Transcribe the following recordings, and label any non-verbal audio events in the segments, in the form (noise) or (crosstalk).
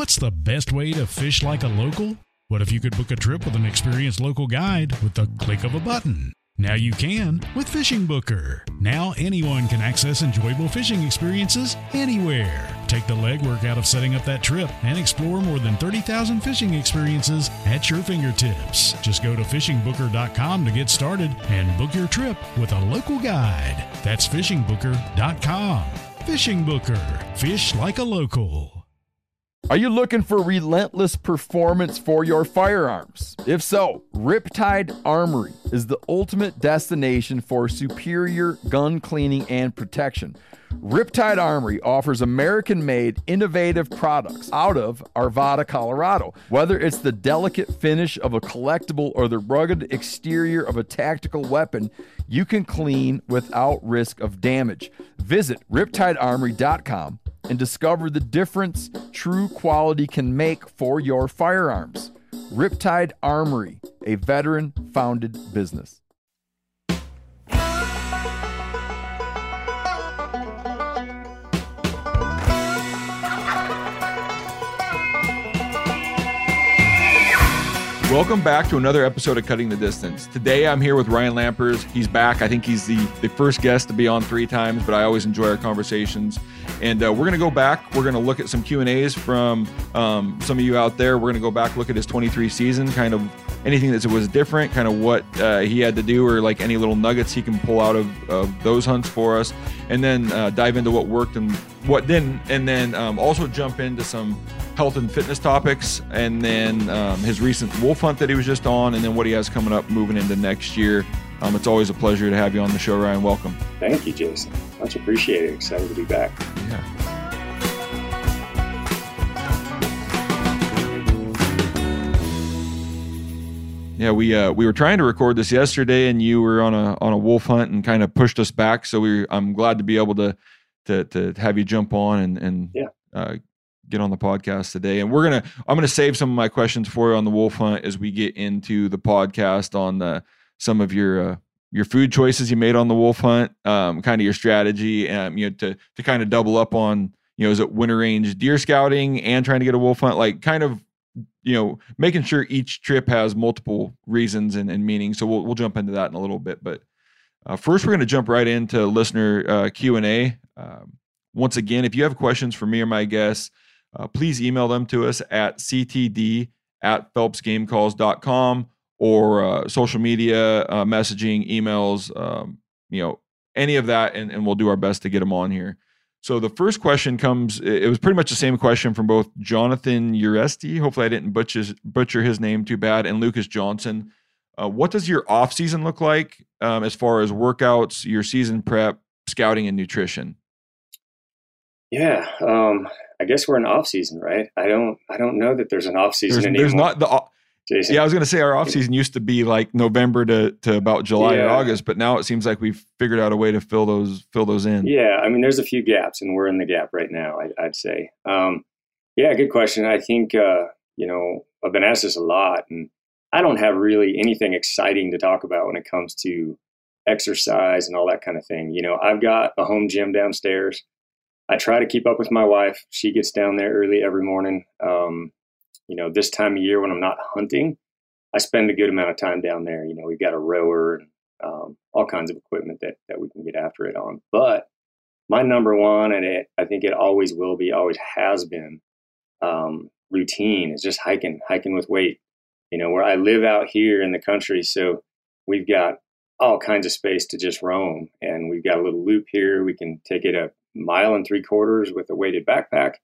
What's the best way to fish like a local? What if you could book a trip with an experienced local guide with the click of a button? Now you can with Fishing Booker. Now anyone can access enjoyable fishing experiences anywhere. Take the legwork out of setting up that trip and explore more than 30,000 fishing experiences at your fingertips. Just go to fishingbooker.com to get started and book your trip with a local guide. That's fishingbooker.com. Fishing Booker. Fish like a local. Are you looking for relentless performance for your firearms? If so, Riptide Armory is the ultimate destination for superior gun cleaning and protection. Riptide Armory offers American made innovative products out of Arvada, Colorado. Whether it's the delicate finish of a collectible or the rugged exterior of a tactical weapon, you can clean without risk of damage. Visit riptidearmory.com and discover the difference true quality can make for your firearms. Riptide Armory, a veteran founded business. Welcome back to another episode of Cutting the Distance. Today I'm here with Ryan Lampers. He's back. I think he's the, the first guest to be on three times, but I always enjoy our conversations. And uh, we're going to go back. We're going to look at some Q&As from um, some of you out there. We're going to go back, look at his 23 season, kind of anything that was different, kind of what uh, he had to do or like any little nuggets he can pull out of, of those hunts for us. And then uh, dive into what worked and what didn't. And then um, also jump into some health and fitness topics, and then um, his recent wolf hunt that he was just on, and then what he has coming up moving into next year. Um, it's always a pleasure to have you on the show, Ryan. Welcome. Thank you, Jason. Much appreciated. Excited to be back. Yeah. Yeah, we uh, we were trying to record this yesterday, and you were on a on a wolf hunt and kind of pushed us back. So we, I'm glad to be able to to to have you jump on and and Yeah. uh, get on the podcast today. And we're gonna I'm gonna save some of my questions for you on the wolf hunt as we get into the podcast on the some of your uh, your food choices you made on the wolf hunt, um, kind of your strategy, um, you know, to to kind of double up on you know, is it winter range deer scouting and trying to get a wolf hunt, like kind of you know, making sure each trip has multiple reasons and, and meaning. So we'll we'll jump into that in a little bit, but uh, first we're going to jump right into listener uh, Q and A. Um, once again, if you have questions for me or my guests, uh, please email them to us at ctd at phelpsgamecalls.com or uh, social media, uh, messaging, emails, um, you know, any of that, and, and we'll do our best to get them on here. So the first question comes, it was pretty much the same question from both Jonathan Uresti, hopefully I didn't butcher, butcher his name too bad, and Lucas Johnson. Uh, what does your off season look like um, as far as workouts, your season prep, scouting, and nutrition? Yeah, um, I guess we're in off season, right? I don't, I don't know that there's an off season There's, anymore. there's not the Jason. yeah. I was going to say our off season used to be like November to, to about July or Yeah. August, but now it seems like we've figured out a way to fill those fill those in. Yeah, I mean, there's a few gaps, and we're in the gap right now. I, I'd say. Um, yeah, good question. I think uh, you know I've been asked this a lot, and I don't have really anything exciting to talk about when it comes to exercise and all that kind of thing. You know, I've got a home gym downstairs. I try to keep up with my wife. She gets down there early every morning. Um, you know, this time of year when I'm not hunting, I spend a good amount of time down there. You know, we've got a rower and um, all kinds of equipment that that we can get after it on. But my number one, and it, I think it always will be, always has been, um, routine is just hiking, hiking with weight. You know, where I live out here in the country, so we've got all kinds of space to just roam, and we've got a little loop here. We can take it a mile and three quarters with a weighted backpack,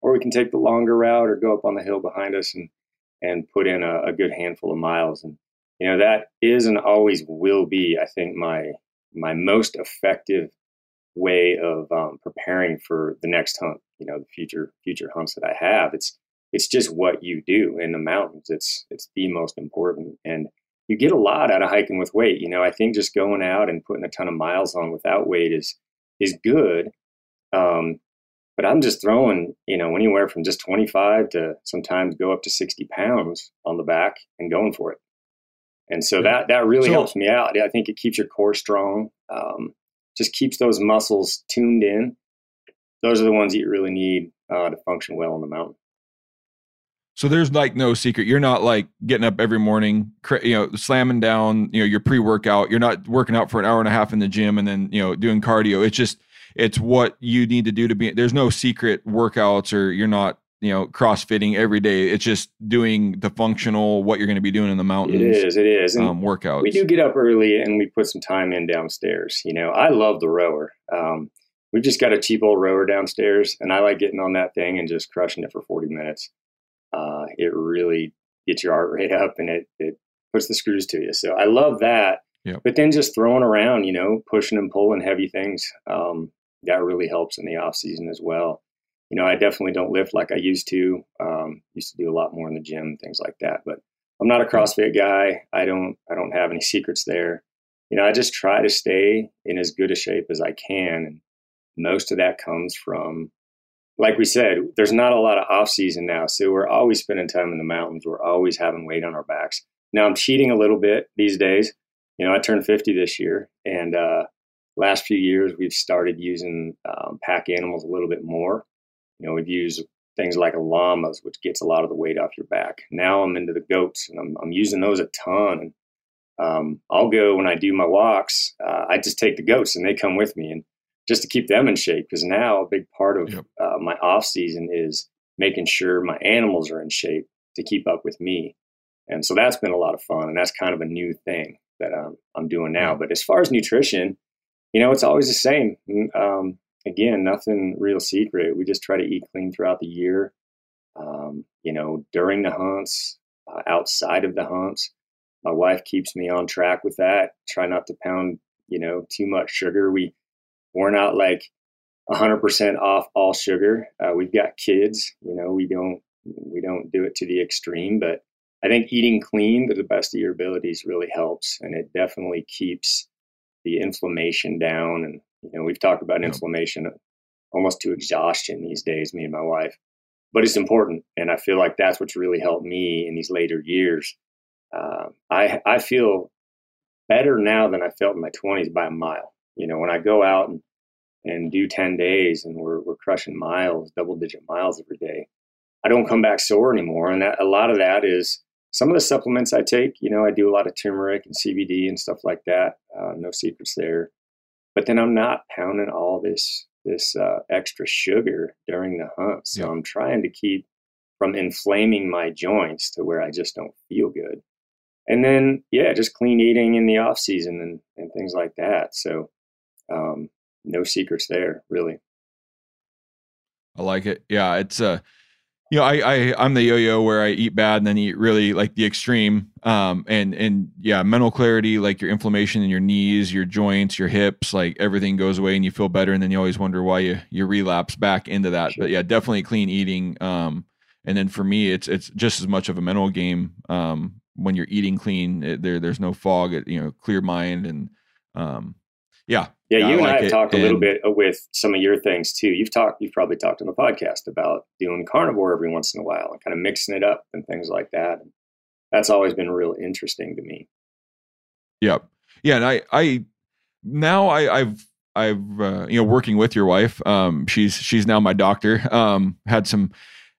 or we can take the longer route or go up on the hill behind us and and put in a, a good handful of miles. And you know that is and always will be, I think, my my most effective way of um, preparing for the next hunt. You know, the future future hunts that I have. It's it's just what you do in the mountains. It's it's the most important, and you get a lot out of hiking with weight. You know, I think just going out and putting a ton of miles on without weight is is good. Um, but I'm just throwing, you know, anywhere from just 25 to sometimes go up to 60 pounds on the back and going for it. And so that that really So- helps me out. I think it keeps your core strong. Um, just keeps those muscles tuned in. Those are the ones that you really need uh, to function well on the mountain. So there's like no secret. You're not like getting up every morning, you know, slamming down, you know, your pre-workout. You're not working out for an hour and a half in the gym and then, you know, doing cardio. It's just it's what you need to do to be there's no secret workouts or you're not, you know, crossfitting every day. It's just doing the functional what you're going to be doing in the mountains It is. It is. Um workouts. we do get up early and we put some time in downstairs. You know, I love the rower. Um, we've just got a cheap old rower downstairs, and I like getting on that thing and just crushing it for 40 minutes. Uh, it really gets your heart rate up and it, it puts the screws to you. So I love that. Yep. But then just throwing around, you know, pushing and pulling heavy things, um, that really helps in the off season as well. You know, I definitely don't lift like I used to. Um, used to do a lot more in the gym, things like that. But I'm not a CrossFit guy. I don't I don't have any (laughs) secrets there. You know, I just try to stay in as good a shape as I can. And most of that comes from like we said, there's not a lot of off season now. So we're always spending time in the mountains. We're always having weight on our backs. Now I'm cheating a little bit these days. You know, I turned 50 this year and uh last few years we've started using um, pack animals a little bit more. You know, we've used things like llamas, which gets a lot of the weight off your back. Now I'm into the goats, and I'm, I'm using those a ton. And um, I'll go when I do my walks. Uh, I just take the goats, and they come with me, and just to keep them in shape. Because now a big part of Yep. uh, my off season is making sure my animals are in shape to keep up with me. And so that's been a lot of fun, and that's kind of a new thing that um, I'm doing now. But as far as nutrition, you know, it's always the same. Um, again, nothing real secret. We just try to eat clean throughout the year. Um, you know, during the hunts, uh, outside of the hunts, my wife keeps me on track with that. Try not to pound, you know, too much sugar. We we're not like 100% off all sugar. Uh, we've got kids. You know, we don't we don't do it to the extreme, but I think eating clean to the best of your abilities really helps, and it definitely keeps the inflammation down. And you know, we've talked about inflammation almost to exhaustion these days, me and my wife. But it's important, and I feel like that's what's really helped me in these later years. Uh, I I feel better now than I felt in my twenties by a mile. You know, when I go out and and do ten days, and we're we're crushing miles, double digit miles every day. I don't come back sore anymore, and that, a lot of that is some of the supplements I take. You know, I do a lot of turmeric and CBD and stuff like that. Uh, no secrets there. But then I'm not pounding all this this uh, extra sugar during the hunt, so Yep. I'm trying to keep from inflaming my joints to where I just don't feel good. And then, yeah, just clean eating in the off season and, and things like that. So, um, no secrets there, really. I like it. Yeah, it's uh you know, I, I I'm the yo-yo where I eat bad and then eat really like the extreme. Um and and yeah, mental clarity, like your inflammation in your knees, your joints, your hips, like everything goes away and you feel better and then you always wonder why you you relapse back into that. Sure. But yeah, definitely clean eating. Um and then for me it's it's just as much of a mental game um when you're eating clean. It, there there's no fog, it, you know, clear mind and um yeah. Yeah, Yeah, you I and I like have it, talked a little bit with some of your things too. You've talked, you've probably talked on the podcast about doing carnivore every once in a while and kind of mixing it up and things like that. That's always been real interesting to me. Yep. Yeah, and I I now I I've I've uh, you know working with your wife. Um, she's she's now my doctor. Um, had some.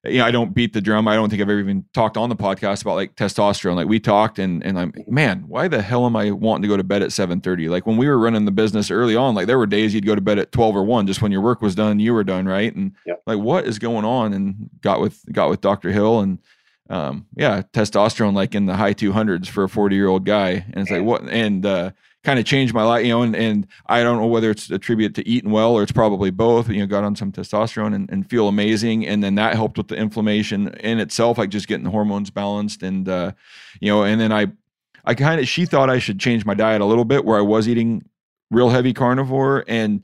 You know, I don't beat the drum. I don't think I've ever even talked on the podcast about like testosterone. Like we talked, and and I'm man, why the hell am I wanting to go to bed at seven thirty? Like when we were running the business early on, like there were days you'd go to bed at twelve or one, just when your work was done, you were done, right? And Yep. like what is going on? And got with got with Doctor Hill, and um, yeah, testosterone like in the high two hundreds for a forty year old guy, and it's like what and uh, kind of changed my life, you know, and, and I don't know whether it's attributed to eating well or it's probably both, you know, got on some testosterone and, and feel amazing. And then that helped with the inflammation in itself, like just getting the hormones balanced. And, uh, you know, and then I, I kind of, she thought I should change my diet a little bit where I was eating real heavy carnivore and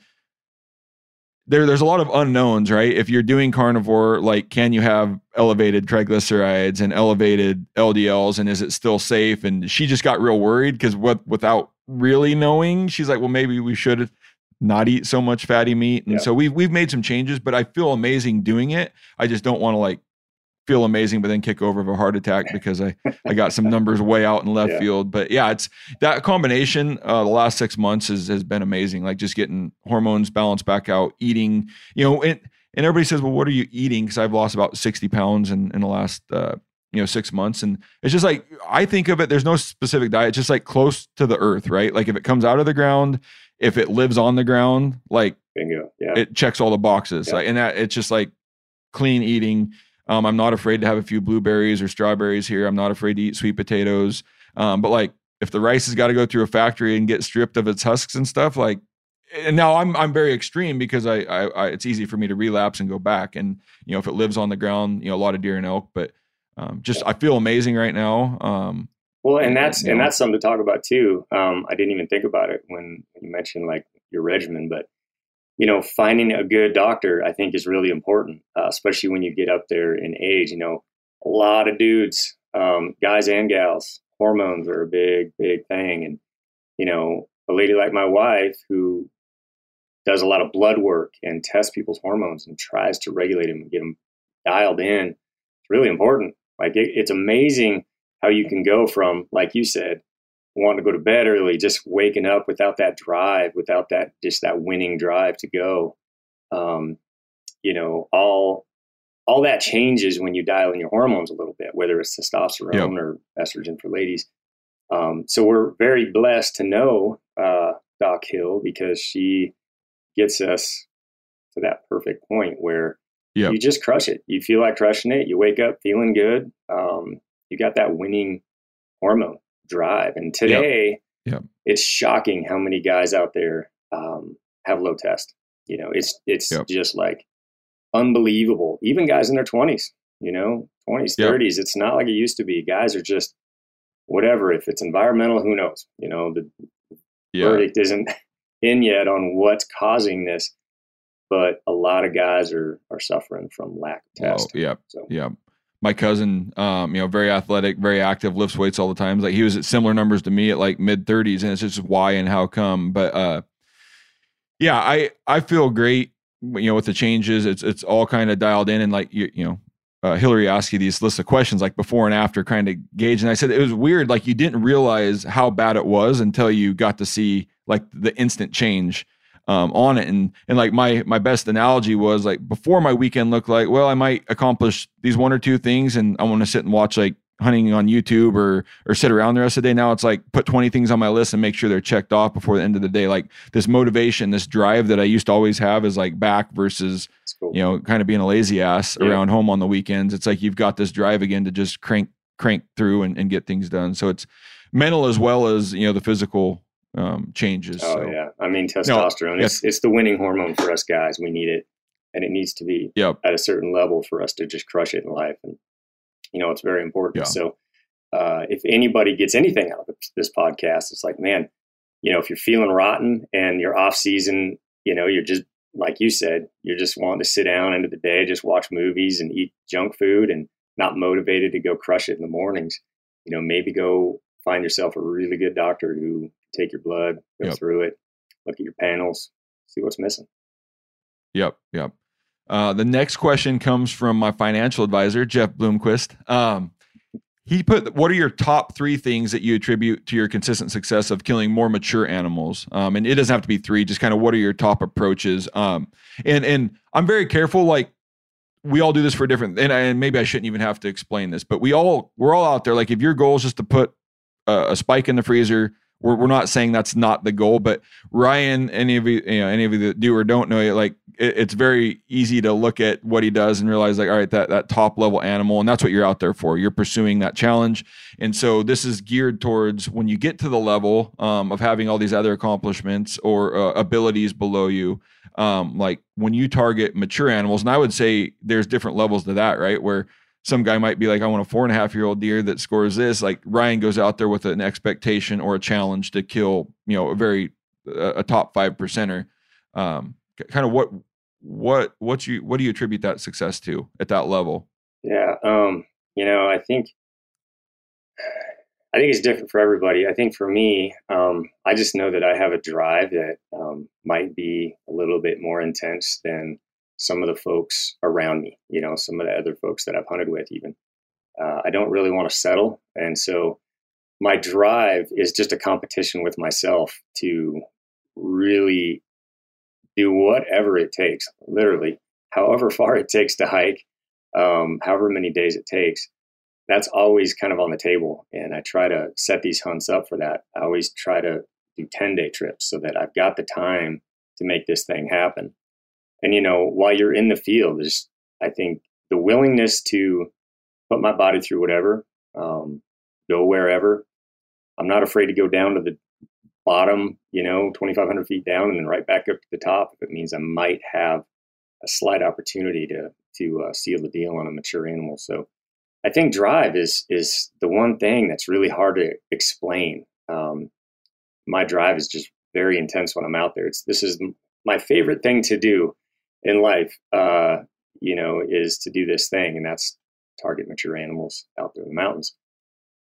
there there's a lot of unknowns, right? If you're doing carnivore, like can you have elevated triglycerides and elevated LDLs, and is it still safe? And she just got real worried because what without really knowing, she's like, well, maybe we should not eat so much fatty meat. And Yeah. so we've we've made some changes, but I feel amazing doing it. I just don't want to like feel amazing, but then kick over of a heart attack because I I got some numbers way out in left Yeah. field. But yeah, it's that combination. Uh, the last six months has has been amazing. Like just getting hormones balanced back out, eating. You know, and and everybody says, well, what are you eating? Because I've lost about sixty pounds in in the last. Uh, you know, six months. And it's just like, I think of it, there's no specific diet, just like close to the earth, right? Like if it comes out of the ground, if it lives on the ground, like Bingo. Yeah. it checks all the boxes. Yeah. Like, and that it's just like clean eating. Um, I'm not afraid to have a few blueberries or strawberries here. I'm not afraid to eat sweet potatoes. Um, but like if the rice has got to go through a factory and get stripped of its husks and stuff, like and now I'm I'm very extreme because I, I I it's easy for me to relapse and go back. And you know, if it lives on the ground, you know, a lot of deer and elk, but um, just I feel amazing right now. Um, Well, and that's you and know. that's something to talk about too. Um, I didn't even think about it when you mentioned like your regimen, but you know, finding a good doctor I think is really important, uh, especially when you get up there in age. You know, a lot of dudes, um, guys and gals, hormones are a big, big thing, and you know, a lady like my wife who does a lot of blood work and tests people's hormones and tries to regulate them and get them dialed in. It's really important. Like it, it's amazing how you can go from, like you said, wanting to go to bed early, just waking up without that drive, without that just that winning drive to go. Um, you know, all all that changes when you dial in your hormones a little bit, whether it's testosterone Yep. or estrogen for ladies. Um, so we're very blessed to know uh, Doc Hill because she gets us to that perfect point where Yep. you just crush it. You feel like crushing it. You wake up feeling good. Um, you got that winning hormone drive. And today, Yep. it's shocking how many guys out there um, have low test. You know, it's it's Yep. just like unbelievable. Even guys in their twenties, you know, twenties, Yep. thirties. It's not like it used to be. Guys are just whatever. If it's environmental, who knows? You know, the verdict isn't (laughs) in yet on what's causing this, but a lot of guys are are suffering from lack of test. yeah, So yeah. My cousin, um, you know, very athletic, very active, lifts weights all the time. Like he was at similar numbers to me at like mid thirties, and it's just why and how come. But uh, yeah, I I feel great. You know, with the changes, it's it's all kind of dialed in, and like you you know, uh, Hillary asked you these lists of questions like before and after, kind of gauge. And I said it was weird, like you didn't realize how bad it was until you got to see like the instant change um, on it. And and like my my best analogy was like before my weekend looked like, well, I might accomplish these one or two things, and I want to sit and watch like hunting on YouTube or or sit around the rest of the day. Now it's like put 20 things on my list and make sure they're checked off before the end of the day. Like this motivation, this drive that I used to always have is like back versus cool. you know, kind of being a lazy ass Yeah. around home on the weekends. It's like you've got this drive again to just crank crank through and, and get things done. So it's mental as well as you know the physical um, changes. Oh so yeah, I mean testosterone. It's it's the winning hormone for us guys. We need it, and it needs to be Yep. at a certain level for us to just crush it in life. And you know, it's very important. Yeah. So, uh, if anybody gets anything out of this- podcast, it's like, man, you know, if you're feeling rotten and you're off season, you know, you're just like you said, you're just wanting to sit down end of the day, just watch movies and eat junk food, and not motivated to go crush it in the mornings. You know, maybe go find yourself a really good doctor who take your blood, go Yep. through it, look at your panels, see what's missing. Yep. Yep. Uh, the next question comes from my financial advisor, Jeff Bloomquist. Um, he put, "What are your top three things that you attribute to your consistent success of killing more mature animals?" Um, and it doesn't have to be three. Just kind of what are your top approaches? Um, and and I'm very careful. Like we all do this for different, and, I, and maybe I shouldn't even have to explain this, but we all we're all out there. Like if your goal is just to put a, a spike in the freezer, we're we're not saying that's not the goal, but Ryan, any of you, you know, any of you that do or don't know it, like it, it's very easy to look at what he does and realize, like, all right, that that top level animal, and that's what you're out there for. You're pursuing that challenge, and so this is geared towards when you get to the level um, of having all these other accomplishments or uh, abilities below you. Um, like when you target mature animals, and I would say there's different levels to that, right? Where some guy might be like, I want a four and a half year old deer that scores this. Like Ryan goes out there with an expectation or a challenge to kill, you know, a very a, top five percenter. Um, kind of what what what you what do you attribute that success to at that level? Yeah, um, you know, I think I think it's different for everybody. I think for me, um, I just know that I have a drive that um, might be a little bit more intense than some of the folks around me. You know, some of the other folks that I've hunted with, even. Uh, I don't really want to settle, and so my drive is just a competition with myself to really do whatever it takes, literally, however far it takes to hike, um, however many days it takes. That's always kind of on the table. And I try to set these hunts up for that. I always try to do 10 day trips so that I've got the time to make this thing happen. And, you know, while you're in the field, there's, I think, the willingness to put my body through whatever, um, go wherever. I'm not afraid to go down to the bottom, you know, 2,500 feet down and then right back up to the top if it means I might have a slight opportunity to to uh, seal the deal on a mature animal. So I think drive is is the one thing that's really hard to explain. Um, my drive is just very intense when I'm out there. It's this is my favorite thing to do in life. Uh, you know, is to do this thing, and that's target mature animals out there in the mountains.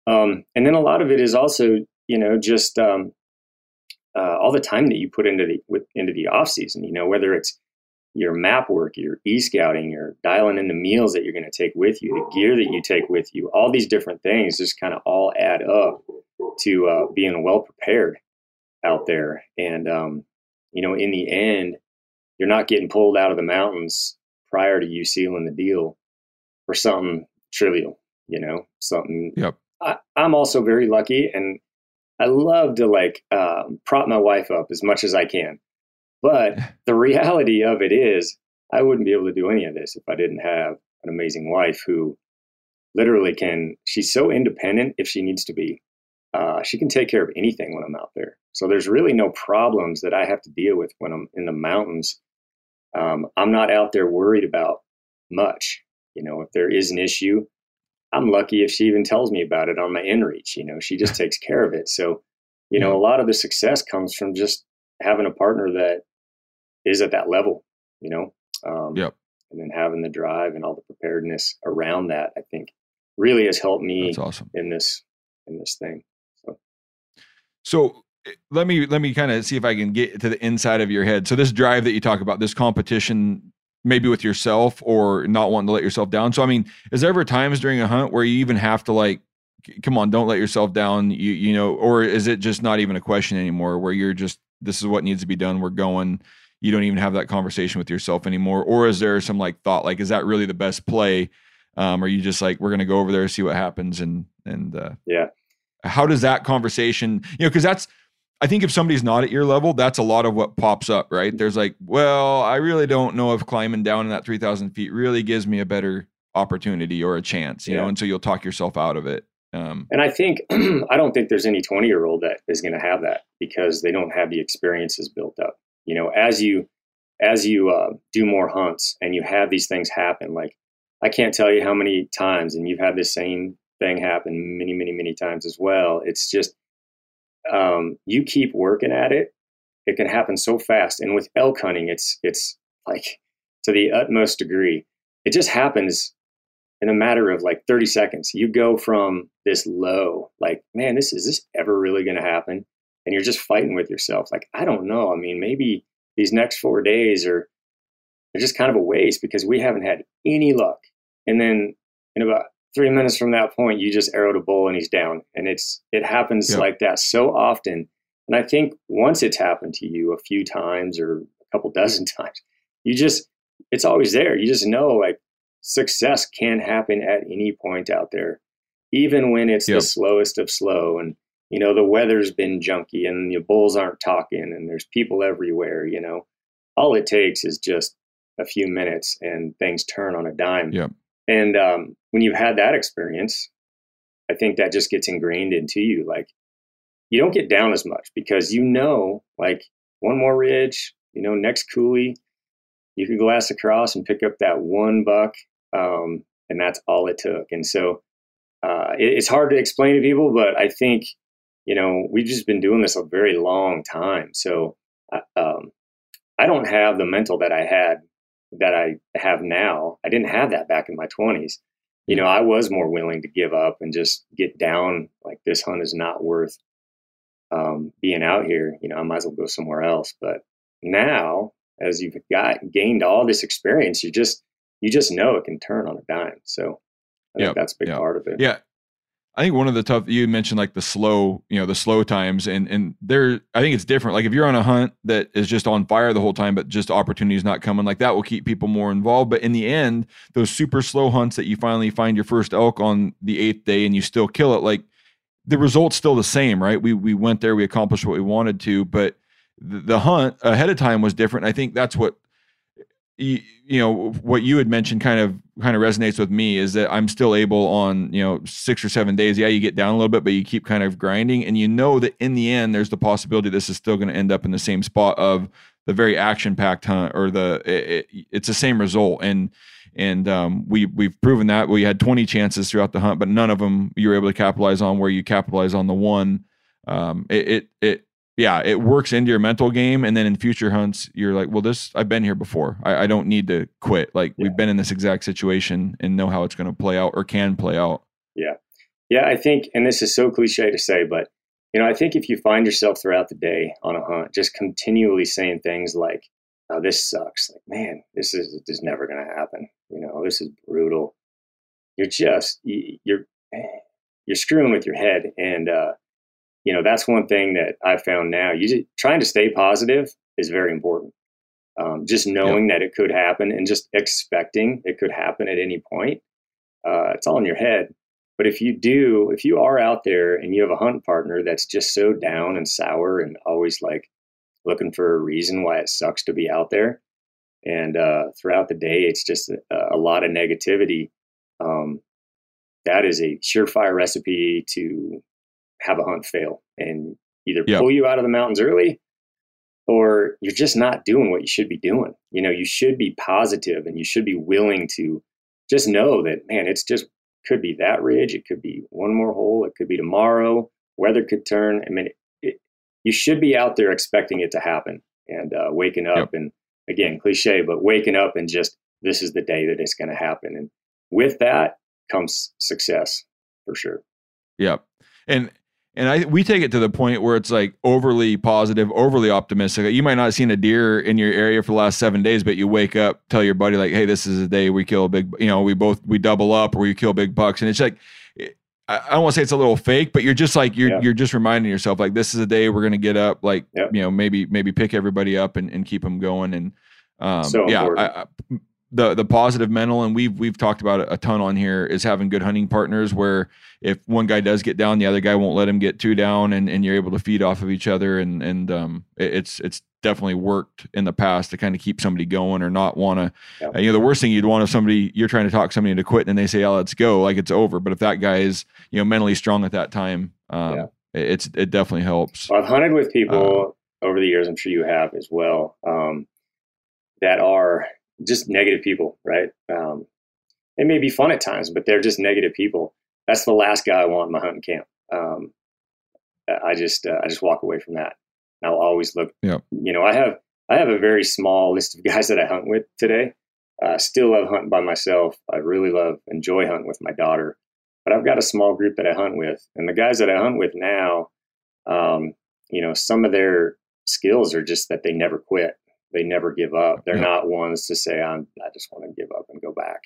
Um, and then a lot of it is also, you know, just um, uh, all the time that you put into the with, into the off season. You know, whether it's your map work, your e scouting, your dialing in the meals that you're going to take with you, the gear that you take with you, all these different things just kind of all add up to uh, being well prepared out there. And um, you know, in the end, you're not getting pulled out of the mountains prior to you sealing the deal for something trivial. You know, something. Yep. I, I'm also very lucky, and I love to like um, prop my wife up as much as I can. But (laughs) the reality of it is, I wouldn't be able to do any of this if I didn't have an amazing wife who literally can, she's so independent if she needs to be. Uh, she can take care of anything when I'm out there. So there's really no problems that I have to deal with when I'm in the mountains. Um, I'm not out there worried about much. You know, if there is an issue, I'm lucky if she even tells me about it on my inReach. You know, she just (laughs) takes care of it. So, you know, a lot of the success comes from just having a partner that is at that level. You know, um, yep. And then having the drive and all the preparedness around that, I think, really has helped me That's awesome. in this in this thing. So, eh, let me let me kind of see if I can get to the inside of your head. So this drive that you talk about, this competition maybe with yourself or not wanting to let yourself down. So I mean, is there ever times during a hunt where you even have to like come on, don't let yourself down, you you know, or is it just not even a question anymore where you're just this is what needs to be done, we're going, you don't even have that conversation with yourself anymore or is there some like thought like is that really the best play? Um, are you just like we're to go over there see what happens and and uh yeah. How does that conversation, you know, cuz that's I think if somebody's not at your level, that's a lot of what pops up, right? There's like, well, I really don't know if climbing down in that 3,000 feet really gives me a better opportunity or a chance, you Yeah. know, and so you'll talk yourself out of it. Um, And I think (clears throat) I don't think there's any 20 year old that is going to have that because they don't have the experiences built up. You know, as you as you uh, do more hunts and you have these things happen, like I can't tell you how many times, and you've had this same thing happen many, many, many times as well. It's just um, you keep working at it, it can happen so fast. And with elk hunting, it's it's like to the utmost degree. It just happens in a matter of like 30 seconds. You go from this low, like, man, this is this ever really going to happen? And you're just fighting with yourself. Like, I don't know. I mean, maybe these next four days are they're just kind of a waste because we haven't had any luck. And then in about three minutes from that point, you just arrowed a bull and he's down. And it's it happens Yeah. like that so often. And I think once it's happened to you a few times or a couple dozen (laughs) times, you just it's always there. You just know like success can happen at any point out there, even when it's Yep. the slowest of slow. And you know the weather's been junky and the bulls aren't talking and there's people everywhere. You know, all it takes is just a few minutes and things turn on a dime. Yep. And um, when you've had that experience, I think that just gets ingrained into you. Like you don't get down as much because you know, like one more ridge, you know, next coulee, you could glass across and pick up that one buck, um, and that's all it took. And so uh, it, it's hard to explain to people, but I think you know we've just been doing this a very long time. So uh, um, I don't have the mental that I had that I have now. I didn't have that back in my 20s. You know, I was more willing to give up and just get down like this hunt is not worth um, being out here. You know, I might as well go somewhere else. But now, as you've got gained all this experience, you just you just know it can turn on a dime. So I think that's a big yep. part of it. Yeah. I think one of the tough you mentioned like the slow, you know, the slow times and and there I think it's different. Like if you're on a hunt that is just on fire the whole time, but just opportunities not coming, like that will keep people more involved. But in the end, those super slow hunts that you finally find your first elk on the eighth day and you still kill it, like the result's still the same, right? We we went there, we accomplished what we wanted to, but the, the hunt ahead of time was different. I think that's what you, you know what you had mentioned kind of kind of resonates with me is that I'm still able on you know six or seven days. Yeah, you get down a little bit, but you keep kind of grinding, and you know that in the end, there's the possibility this is still going to end up in the same spot of the very action packed hunt or the it, it, it's the same result and and um, we we've proven that we had 20 chances throughout the hunt, but none of them you were able to capitalize on. Where you capitalize on the one, um, it, it it yeah, it works into your mental game, and then in future hunts, you're like, well, this I've been here before. I, I don't need to quit. Like Yeah. we've been in this exact situation and know how it's going to play out or can play out. Yeah, Yeah. I think, and this is so cliche to say, but you know, I think if you find yourself throughout the day on a hunt, just continually saying things like, "Oh, this sucks," like, "Man, this is this is never going to happen," you know, "This is brutal," you're just you- you're you're screwing with your head, and uh, you know that's one thing that I found now. You just, trying to stay positive is very important. Um, just knowing that it could happen and just expecting it could happen at any point. Uh, it's all in your head. But if you do, if you are out there and you have a hunt partner that's just so down and sour and always like looking for a reason why it sucks to be out there, and uh, throughout the day it's just a, a lot of negativity, um, that is a surefire recipe to have a hunt fail and either Yep. pull you out of the mountains early or you're just not doing what you should be doing. You know, you should be positive and you should be willing to just know that, man, it's just could be that ridge. It could be one more hole. It could be tomorrow. Weather could turn. I mean, it, you should be out there expecting it to happen and uh, waking up. Yep. And again, cliche, but waking up and just this is the day that it's going to happen. And with that comes success for sure. Yep. And and I we take it to the point where it's like overly positive, overly optimistic. You might not have seen a deer in your area for the last seven days, but you wake up, tell your buddy like, "Hey, this is a day we kill a big." You know, we both we double up or we kill big bucks, and it's like. I I don't want to say it's a little fake, but you're just like you're Yeah. you're just reminding yourself like this is a day we're gonna get up, like Yep. you know maybe maybe pick everybody up and, and keep them going and um, So yeah. I, I, the the positive mental and we've we've talked about it a ton on here is having good hunting partners where if one guy does get down, the other guy won't let him get two down, and, and you're able to feed off of each other, and and um, it- it's it's definitely worked in the past to kind of keep somebody going or not want to. Yep. Uh, you know, the worst thing you'd want if somebody you're trying to talk somebody into quitting and they say, "Oh, let's go," like it's over. But if that guy is you know mentally strong at that time, um, Yeah. it- it's it definitely helps. Well, I've hunted with people over the years. I'm sure you have as well. Um, that are just negative people, right? Um, they may be fun at times, but they're just negative people. That's the last guy I want in my hunting camp. Um, I just uh, I just walk away from that. I'll always look. Yep. You know, I have I have a very small list of (laughs) guys that I hunt with today. Uh, still love hunting by myself. I really love enjoy hunting with my daughter, but I've got a small group that I hunt with, and the guys that I hunt with now, um, you know, some of their skills are just that they never quit. They never give up. They're Yeah. not ones to say, "I'm I just want to give up and go back."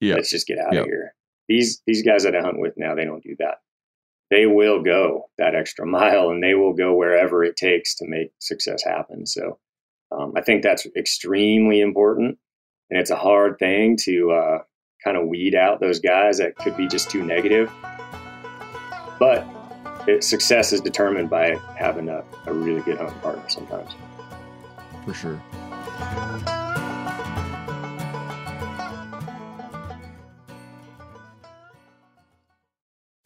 Yeah. let's just get out Yeah. of here. These these guys that I hunt with now, they don't do that. They will go that extra (laughs) mile, and they will go wherever it takes to make success happen. So, um, I think that's extremely important, and it's a hard thing to uh, kind of weed out those guys that could be just too negative. But it, success is determined by having a, a really good hunting partner sometimes. For sure.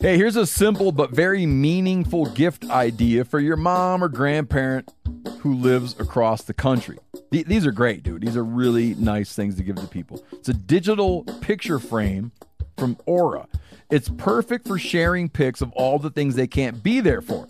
Hey, here's a simple but very meaningful gift idea for your mom or grandparent who lives across the country. Th- These are great, dude. These are really nice things to give to people. It's a digital picture frame from Aura. It's perfect for sharing pics of all the things they can't be there for,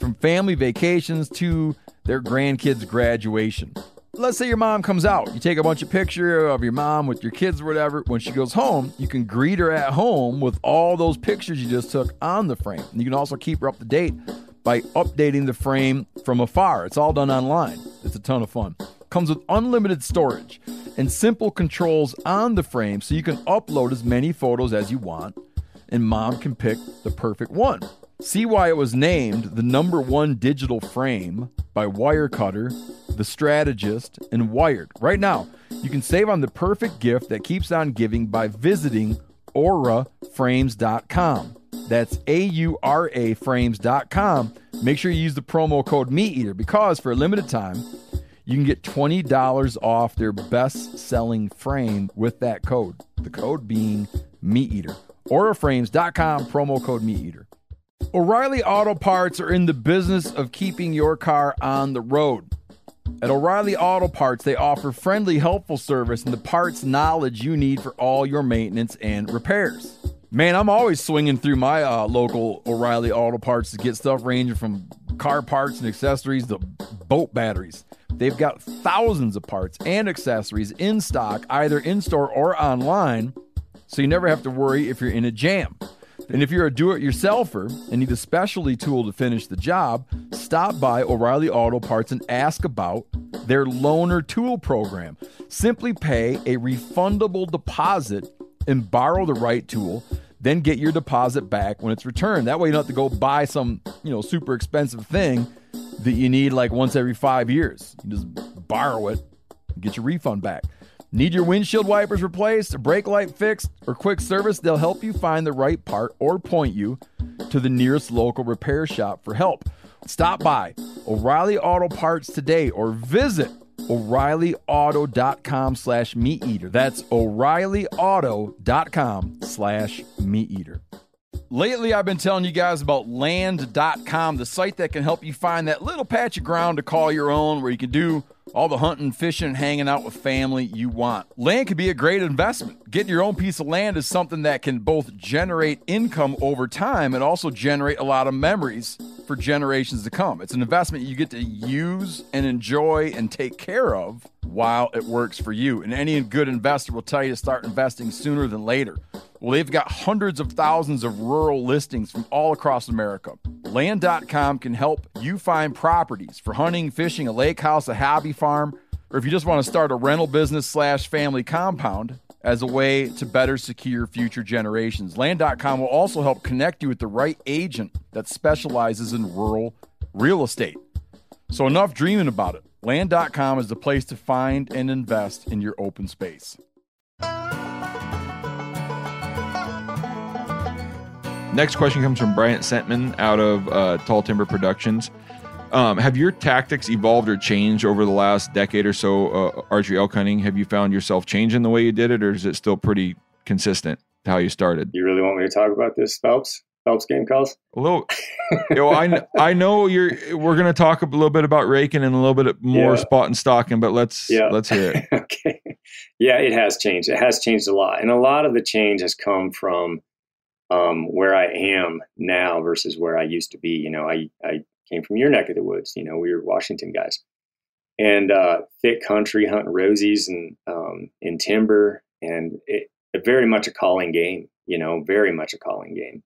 from family vacations to their grandkids' graduation. let's say your mom comes out. You take a bunch of picture of your mom with your kids or whatever. When she goes home, you can greet her at home with all those pictures you just took on the frame. And you can also keep her up to date by updating the frame from afar. It's all done online. It's a ton of fun. Comes with unlimited storage and simple controls on the frame so you can upload as many photos as you want and mom can pick the perfect one. See why it was named the number one digital frame by Wirecutter, The Strategist, and Wired. Right now, you can save on the perfect gift that keeps on giving by visiting auraframes.com. That's A U R A frames.com. Make sure you use the promo code MeatEater because for a limited time, you can get $20 off their best selling frame with that code. The code being Meat MeatEater. AuraFrames.com, promo code MeatEater. O'Reilly Auto Parts are in the business of keeping your car on the road. At O'Reilly Auto Parts, they offer friendly, helpful service and the parts knowledge you need for all your maintenance and repairs. Man, I'm always swinging through my uh, local O'Reilly Auto Parts to get stuff ranging from car parts and accessories to boat batteries. They've got thousands of parts and accessories in stock, either in store or online, so you never have to worry if you're in a jam. And if you're a do it yourselfer and need a specialty tool to finish the job, stop by O'Reilly Auto Parts and ask about their loaner tool program. Simply pay a refundable deposit and borrow the right tool, then get your deposit back when it's returned. That way you don't have to go buy some, you know, super expensive thing that you need like once every 5 years. You just borrow it, get your refund back. Need your windshield wipers replaced, a brake light fixed, or quick service? They'll help you find the right part or point you to the nearest local repair shop for help. Stop by O'Reilly Auto Parts today or visit O'ReillyAuto.com slash meat eater. That's O'ReillyAuto.com slash meat eater. Lately, I've been telling you guys about land.com, the site that can help you find that little patch of ground to call your own where you can do all the hunting, fishing, hanging out with family you want. Land could be a great investment. Getting your own piece of land is something that can both generate income over time and also generate a lot of memories for generations to come. It's an investment you get to use and enjoy and take care of while it works for you. And any good investor will tell you to start investing sooner than later. Well, they've got hundreds of thousands of rural listings from all across America. Land.com can help you find properties for hunting, fishing, a lake house, a hobby farm, or if you just want to start a rental business slash family compound as a way to better secure future generations. Land.com will also help connect you with the right agent that specializes in rural real estate. So enough dreaming about it. Land.com is the place to find and invest in your open space. Next question comes from Bryant Sentman out of uh, Tall Timber Productions. Um, have your tactics evolved or changed over the last decade or so, uh, archery elk hunting? Have you found yourself changing the way you did it, or is it still pretty consistent to how you started? You really want me to talk about this, Phelps? Phelps game calls? A little, you know, I, I know you're. We're going to talk a little bit about raking and a little bit more Yeah. spot and stalking, but let's Yeah. let's hear it. (laughs) okay. Yeah, it has changed. It has changed a lot. And a lot of the change has come from um, where I am now versus where I used to be. You know, I, I came from your neck of the woods. You know, we were Washington guys. And uh, thick country hunting rosies and um, in timber. And it, very much a calling game, you know, very much a calling game.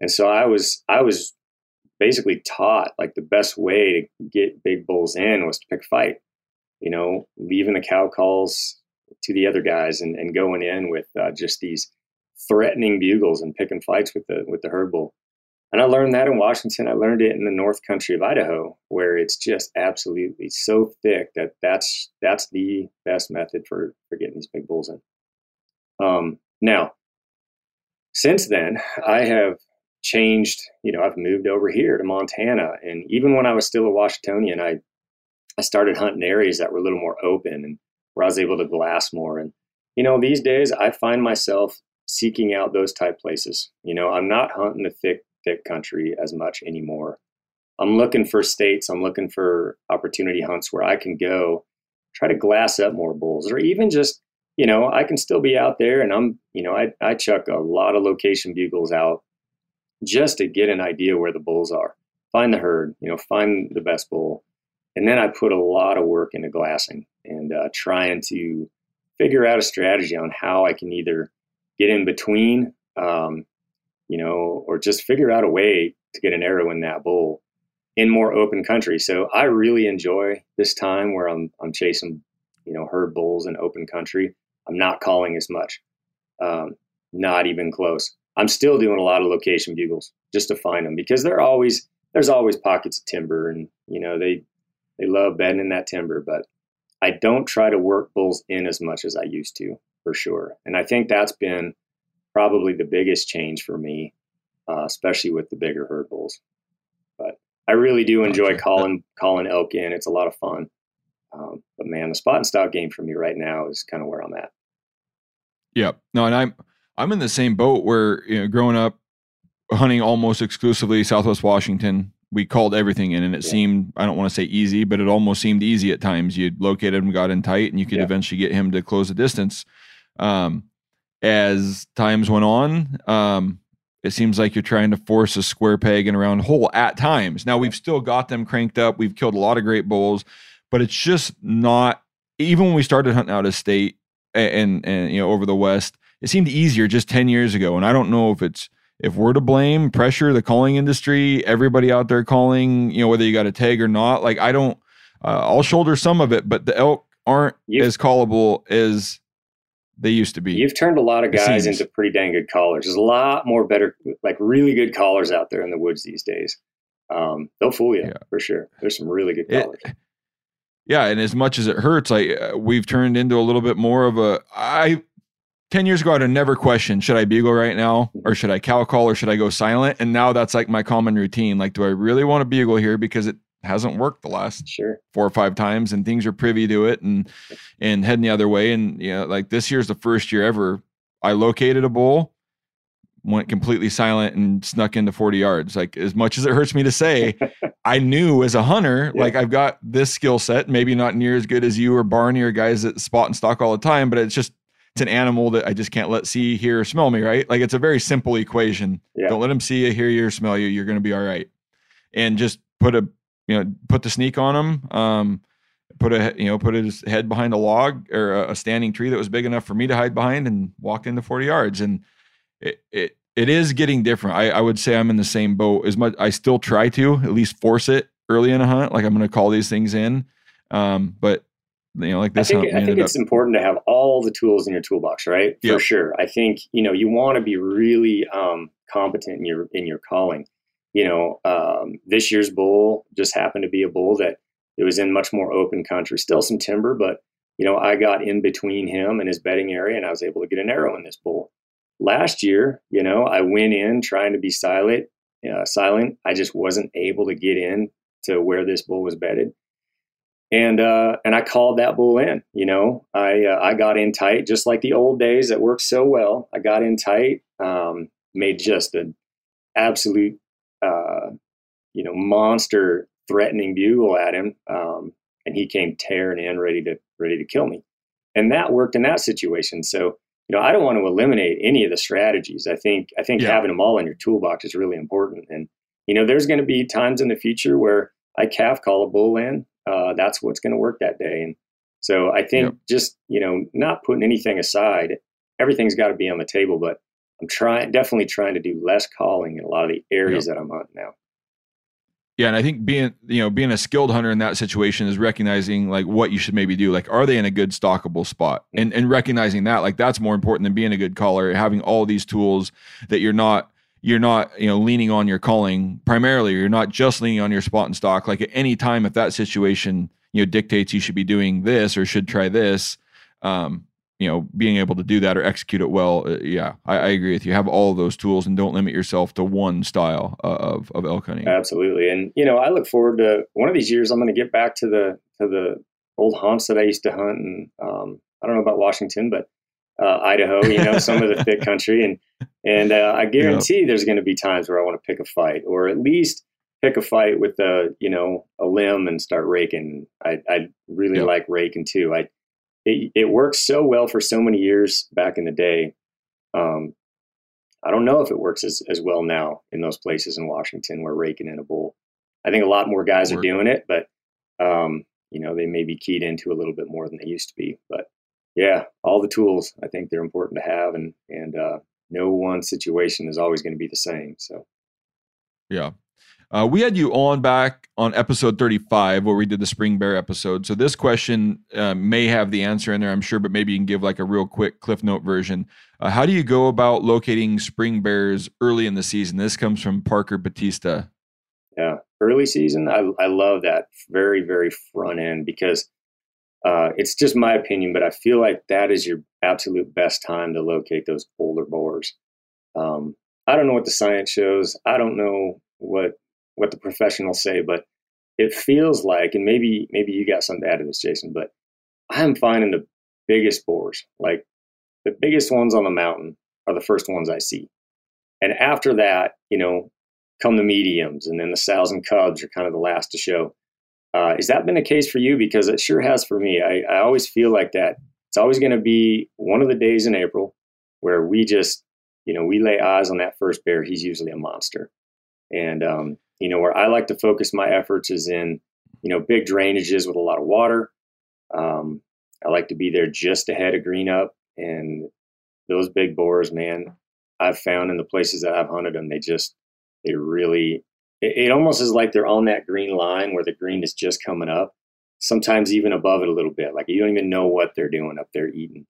And so I was, I was basically taught like the best way to get big bulls in was to pick fight you know, leaving the cow calls to the other guys and, and going in with uh, just these threatening bugles and picking fights with the with the herd bull. And I learned that in Washington. I learned it in the North Country of Idaho, where it's just absolutely so thick that that's that's the best method for for getting these big bulls in. Um, now, since then, I have changed. You know, I've moved over here to Montana, and even when I was still a Washingtonian, I I started hunting areas that were a little more open and where I was able to glass more. And, you know, these days I find myself seeking out those type places. You know, I'm not hunting the thick, thick country as much anymore. I'm looking for states, I'm looking for opportunity hunts where I can go try to glass up more bulls or even just, you know, I can still be out there and I'm, you know, I, I chuck a lot of location bugles out just to get an idea where the bulls are. Find the herd, you know, find the best bull and then I put a lot of work into glassing and uh, trying to figure out a strategy on how I can either get in between, um, you know, or just figure out a way to get an arrow in that bull in more open country. So I really enjoy this time where I'm I'm chasing, you know, herd bulls in open country. I'm not calling as much, um, not even close. I'm still doing a lot of location bugles just to find them because they're always there's always pockets of timber and you know they they love bedding in that timber, but I don't try to work bulls in as much as I used to for sure. And I think that's been probably the biggest change for me, uh, especially with the bigger herd bulls. But I really do enjoy calling calling elk in. It's a lot of fun. Um, but man, the spot and stalk game for me right now is kind of where I'm at. Yep. No, and I'm I'm in the same boat where you know, growing up hunting almost exclusively Southwest Washington, we called everything in, and it Yeah. seemed I don't want to say easy, but it almost seemed easy at times. You located him, got in tight, and you could Yeah. eventually get him to close the distance. Um, as times went on, um, it seems like you're trying to force a square peg in a round hole at times. Now we've still got them cranked up. We've killed a lot of great bulls, but it's just not. Even when we started hunting out of state and and you know over the west, it seemed easier just ten years ago. And I don't know if it's if we're to blame pressure the calling industry, everybody out there calling, you know whether you got a tag or not. Like I don't. Uh, I'll shoulder some of it, but the elk aren't You've- as callable as they used to be. You've turned a lot of guys into pretty dang good callers. There's a lot more better, like really good callers out there in the woods these days. Um, they'll fool you Yeah. for sure. There's some really good It- callers. yeah and as much as it hurts like uh, we've turned into a little bit more of a i 10 years ago i'd have never questioned should i bugle right now or should i cow call or should i go silent and now that's like my common routine like do i really want to bugle here because it hasn't worked the last Sure. four or five times and things are privy to it and and heading the other way and you know like this year's the first year ever i located a bull went completely silent and snuck into 40 yards like as much as it hurts me to say (laughs) i knew as a hunter Yeah. like i've got this skill set maybe not near as good as you or barney or guys that spot and stalk all the time but it's just it's an animal that i just can't let see hear or smell me right like it's a very simple equation Yeah. don't let them see you hear you or smell you you're going to be all right and just put a you know put the sneak on him um put a you know put his head behind a log or a, standing tree that was big enough for me to hide behind and walked into 40 yards and it it, it is getting different I, I would say i'm in the same boat as much i still try to at least force it early in a hunt like i'm going to call these things in um but you know like this I think, hunt I think it's important to have all the tools in your toolbox, right? For Yep. sure. I think you know you want to be really um, competent in your in your calling. You know, um, this year's bull just happened to be a bull that it was in much more open country, still some timber, but you know I got in between him and his bedding area, and I was able to get an arrow in this bull. Last year, you know, I went in trying to be silent. Uh, silent. I just wasn't able to get in to where this bull was bedded and uh, and I called that bull in. You know, I uh, I got in tight, just like the old days that worked so well. I got in tight, um, made just an absolute, uh, you know, monster threatening bugle at him, um, and he came tearing in, ready to ready to kill me, and that worked in that situation. So. You know, I don't want to eliminate any of the strategies. I think I think Yeah. having them all in your toolbox is really important. And you know, there's going to be times in the future where I calf call a bull in, uh, that's what's going to work that day. And so I think just, you know, not putting anything aside, everything's got to be on the table, but I'm trying, definitely trying to do less calling in a lot of the areas that I'm hunting now. Yeah, and I think being you know being a skilled hunter in that situation is recognizing like what you should maybe do. Like, are they in a good stockable spot? And and recognizing that like that's more important than being a good caller. Having all these tools that you're not you're not you know leaning on your calling primarily. You're not just leaning on your spot and stalk. Like at any time, if that situation you know dictates you should be doing this or should try this, um, you know, being able to do that or execute it well. Uh, yeah, I, I agree with you. Have all of those tools and don't limit yourself to one style uh, of of elk hunting. Absolutely. And, you know, I look forward to one of these years, I'm going to get back to the, to the old haunts that I used to hunt. And, um, I don't know about Washington, but, uh, Idaho, you know, some of the thick (laughs) country. And, and, uh, I guarantee there's going to be times where I want to pick a fight or at least pick a fight with a, you know, a limb and start raking. I, I really Yep. like raking too. I, it, it worked so well for so many years back in the day. Um, I don't know if it works as, as well now in those places in Washington where raking in a bull. I think a lot more guys are doing it, but um, you know, they may be keyed into a little bit more than they used to be. But yeah, all the tools I think they're important to have, and and uh, no one situation is always going to be the same. So Yeah. Uh, we had you on back on episode 35 where we did the spring bear episode. So this question uh, may have the answer in there, I'm sure, but maybe you can give like a real quick Cliff Note version. Uh, how do you go about locating spring bears early in the season? This comes from Parker Batista. yeah, early season, I I love that very very front end because uh, it's just my opinion, but I feel like that is your absolute best time to locate those older boars. Um, I don't know what the science shows. I don't know what what the professionals say, but it feels like, and maybe maybe you got something to add to this, Jason, but I'm finding the biggest boars, like the biggest ones on the mountain, are the first ones I see, and after that, you know, come the mediums, and then the sows and cubs are kind of the last to show. Uh, has that been a case for you? Because it sure has for me. I, I always feel like that. It's always going to be one of the days in April where we just, you know, we lay eyes on that first bear. He's usually a monster. And, um, you know, where I like to focus my efforts is in, you know, big drainages with a lot of water. Um, I like to be there just ahead of green up. And those big boars, man, I've found in the places that I've hunted them, they just, they really, it, it almost is like they're on that green line where the green is just coming up, sometimes even above it a little bit. Like you don't even know what they're doing up there eating,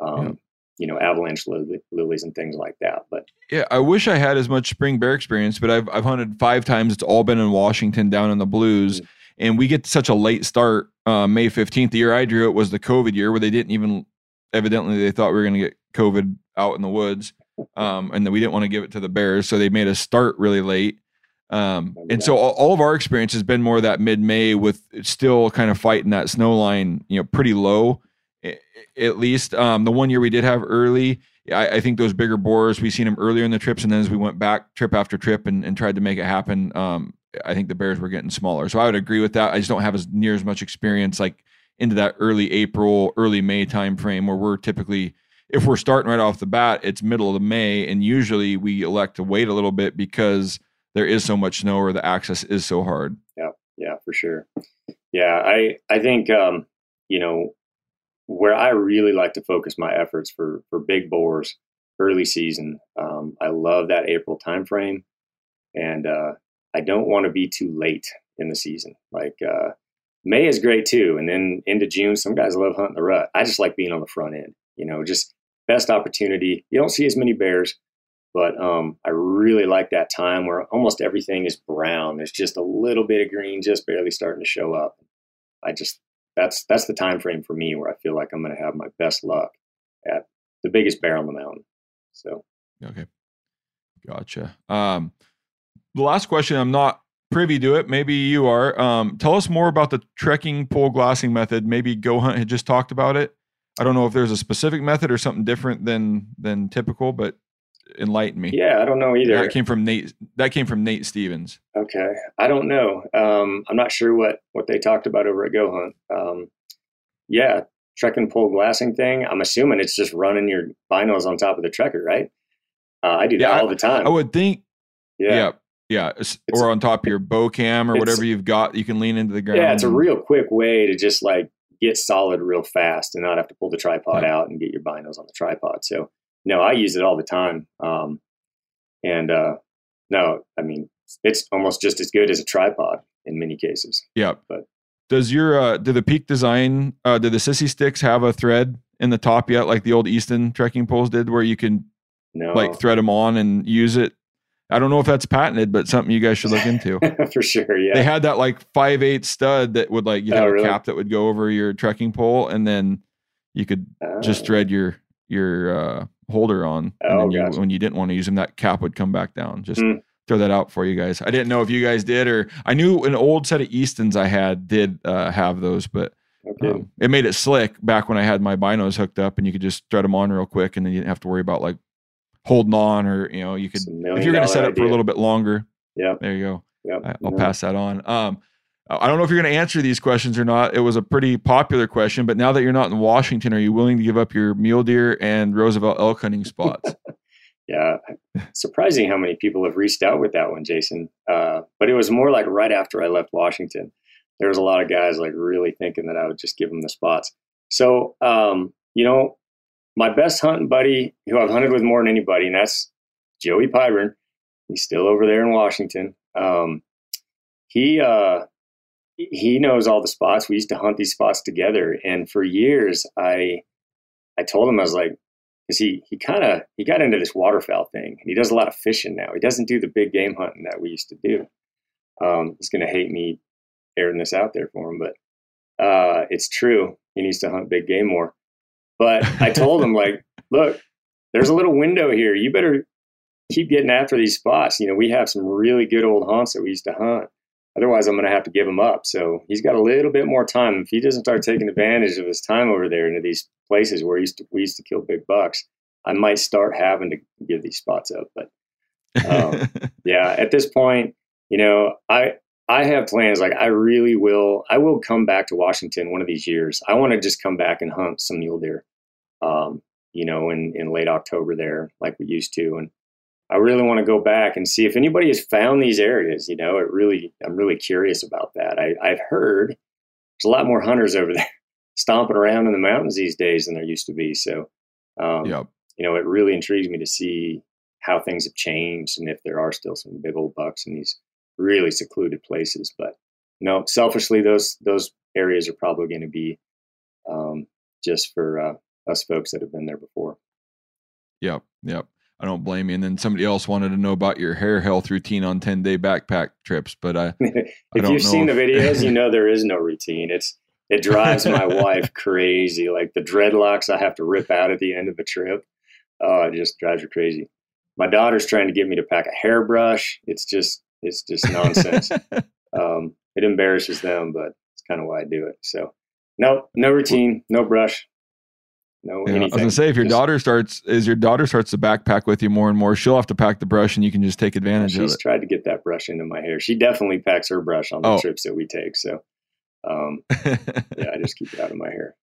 um. You know, avalanche lily, lilies and things like that. But Yeah, I wish I had as much spring bear experience, but I've I've hunted five times. It's all been in Washington, down in the Blues, Mm. and we get such a late start. Uh, May fifteenth, the year I drew it was the COVID year, where they didn't even. Evidently, they thought we were going to get COVID out in the woods, um, and that we didn't want to give it to the bears, so they made us start really late. Um, and so all, all of our experience has been more that mid May with still kind of fighting that snow line, you know, pretty low, at least. Um, the one year we did have early, I, I think those bigger boars, we seen them earlier in the trips, and then as we went back trip after trip and, and tried to make it happen, um, I think the bears were getting smaller. So I would agree with that. I just don't have as near as much experience like into that early April, early May time frame where we're typically if we're starting right off the bat, it's middle of the May, and usually we elect to wait a little bit because there is so much snow or the access is so hard. Yeah. Yeah, for sure. Yeah, I I think um, you know where I really like to focus my efforts for for big boars early season. Um, I love that April timeframe, and uh, I don't want to be too late in the season. Like uh, May is great too, and then into June, some guys love hunting the rut. I just like being on the front end. You know, just best opportunity. You don't see as many bears, but um, I really like that time where almost everything is brown. There's just a little bit of green, just barely starting to show up. I just that's that's the time frame for me where I feel like I'm going to have my best luck at the biggest bear on the mountain. So Okay. Gotcha. Um, the last question, I'm not privy to it. Maybe you are. Um, tell us more about the trekking pole glassing method. Maybe Go Hunt had just talked about it. I don't know if there's a specific method or something different than than typical, but enlighten me. yeah, I don't know either. That came from Nate. That came from Nate Stevens. Okay, I don't know. Um, I'm not sure what what they talked about over at Go Hunt. Um, yeah, trekking pole glassing thing. I'm assuming it's just running your binos on top of the trekker, right? Uh, I do that Yeah, all the time. I would think. yeah. Yeah. Yeah. It's- or on top of your bow cam or whatever you've got, you can lean into the ground. Yeah, it's a real quick way to just like get solid real fast and not have to pull the tripod Yeah. out and get your binos on the tripod. So no, I use it all the time. Um, and uh, no, I mean it's almost just as good as a tripod in many cases. Yeah. But- does your uh do the peak design uh do the sissy sticks have a thread in the top yet like the old Easton trekking poles did where you can No, like thread them on and use it? I don't know if that's patented, but something you guys should look into. (laughs) for sure. Yeah. They had that like five eight stud that would like you Oh, have really? a cap that would go over your trekking pole and then you could just Uh, thread your your uh holder on and Oh, then you, when you didn't want to use them that cap would come back down just Hmm. throw that out for you guys i didn't know if you guys did or i knew an old set of eastons i had did uh, have those but okay. um, it made it slick back when i had my binos hooked up and you could just thread them on real quick and then you didn't have to worry about like holding on or you know you could if you're going to set it for a little bit longer Yeah. there you go Yep. I- I'll No. pass that on. Um, I don't know if you're going to answer these questions or not. It was a pretty popular question, but now that you're not in Washington, are you willing to give up your mule deer and Roosevelt elk hunting spots? (laughs) Yeah, surprising how many people have reached out with that one, Jason. Uh, but it was more like right after I left Washington. there was a lot of guys like really thinking that I would just give them the spots. So, um, you know, my best hunting buddy who I've hunted with more than anybody, and that's Joey Pyburn. He's still over there in Washington. Um, he uh, he knows all the spots. We used to hunt these spots together, and for years, I I told him I was like, because he he kind of he got into this waterfowl thing, and he does a lot of fishing now. He doesn't do the big game hunting that we used to do. Um, he's gonna hate me airing this out there for him, but uh, it's true. He needs to hunt big game more. But I told him like, (laughs) look, there's a little window here. You better keep getting after these spots. You know, we have some really good old hunts that we used to hunt. Otherwise, I'm going to have to give him up. So he's got a little bit more time. If he doesn't start taking advantage of his time over there into these places where used to, we used to kill big bucks, I might start having to give these spots up. But um, (laughs) yeah, at this point, you know, I I have plans. Like I really will. I will come back to Washington one of these years. I want to just come back and hunt some mule deer. Um, you know, in in late October there, like we used to, and I really want to go back and see if anybody has found these areas. You know, it really, I'm really curious about that. I, I've heard there's a lot more hunters over (laughs) there stomping around in the mountains these days than there used to be. So, um, Yep. you know, it really intrigues me to see how things have changed and if there are still some big old bucks in these really secluded places. But you no, selfishly, those those areas are probably going to be um, just for uh, us folks that have been there before. Yep. Yep. I don't blame you. And then somebody else wanted to know about your hair health routine on 10 day backpack trips, but I, (laughs) if don't you've seen the videos, you (laughs) know there is no routine. It's it drives my (laughs) wife crazy. Like the dreadlocks I have to rip out at the end of the trip. Oh, it just drives her crazy. My daughter's trying to get me to pack a hairbrush. It's just it's just nonsense. um, it embarrasses them, but it's kind of why I do it. So no, no routine, no brush, no Yeah, I was gonna say if your Just- daughter starts as your daughter starts to backpack with you more and more, she'll have to pack the brush and you can just take advantage of it. she's tried to get that brush into my hair. She definitely packs her brush on the Oh. trips that we take. So um, (laughs) yeah, I just keep it out of my hair.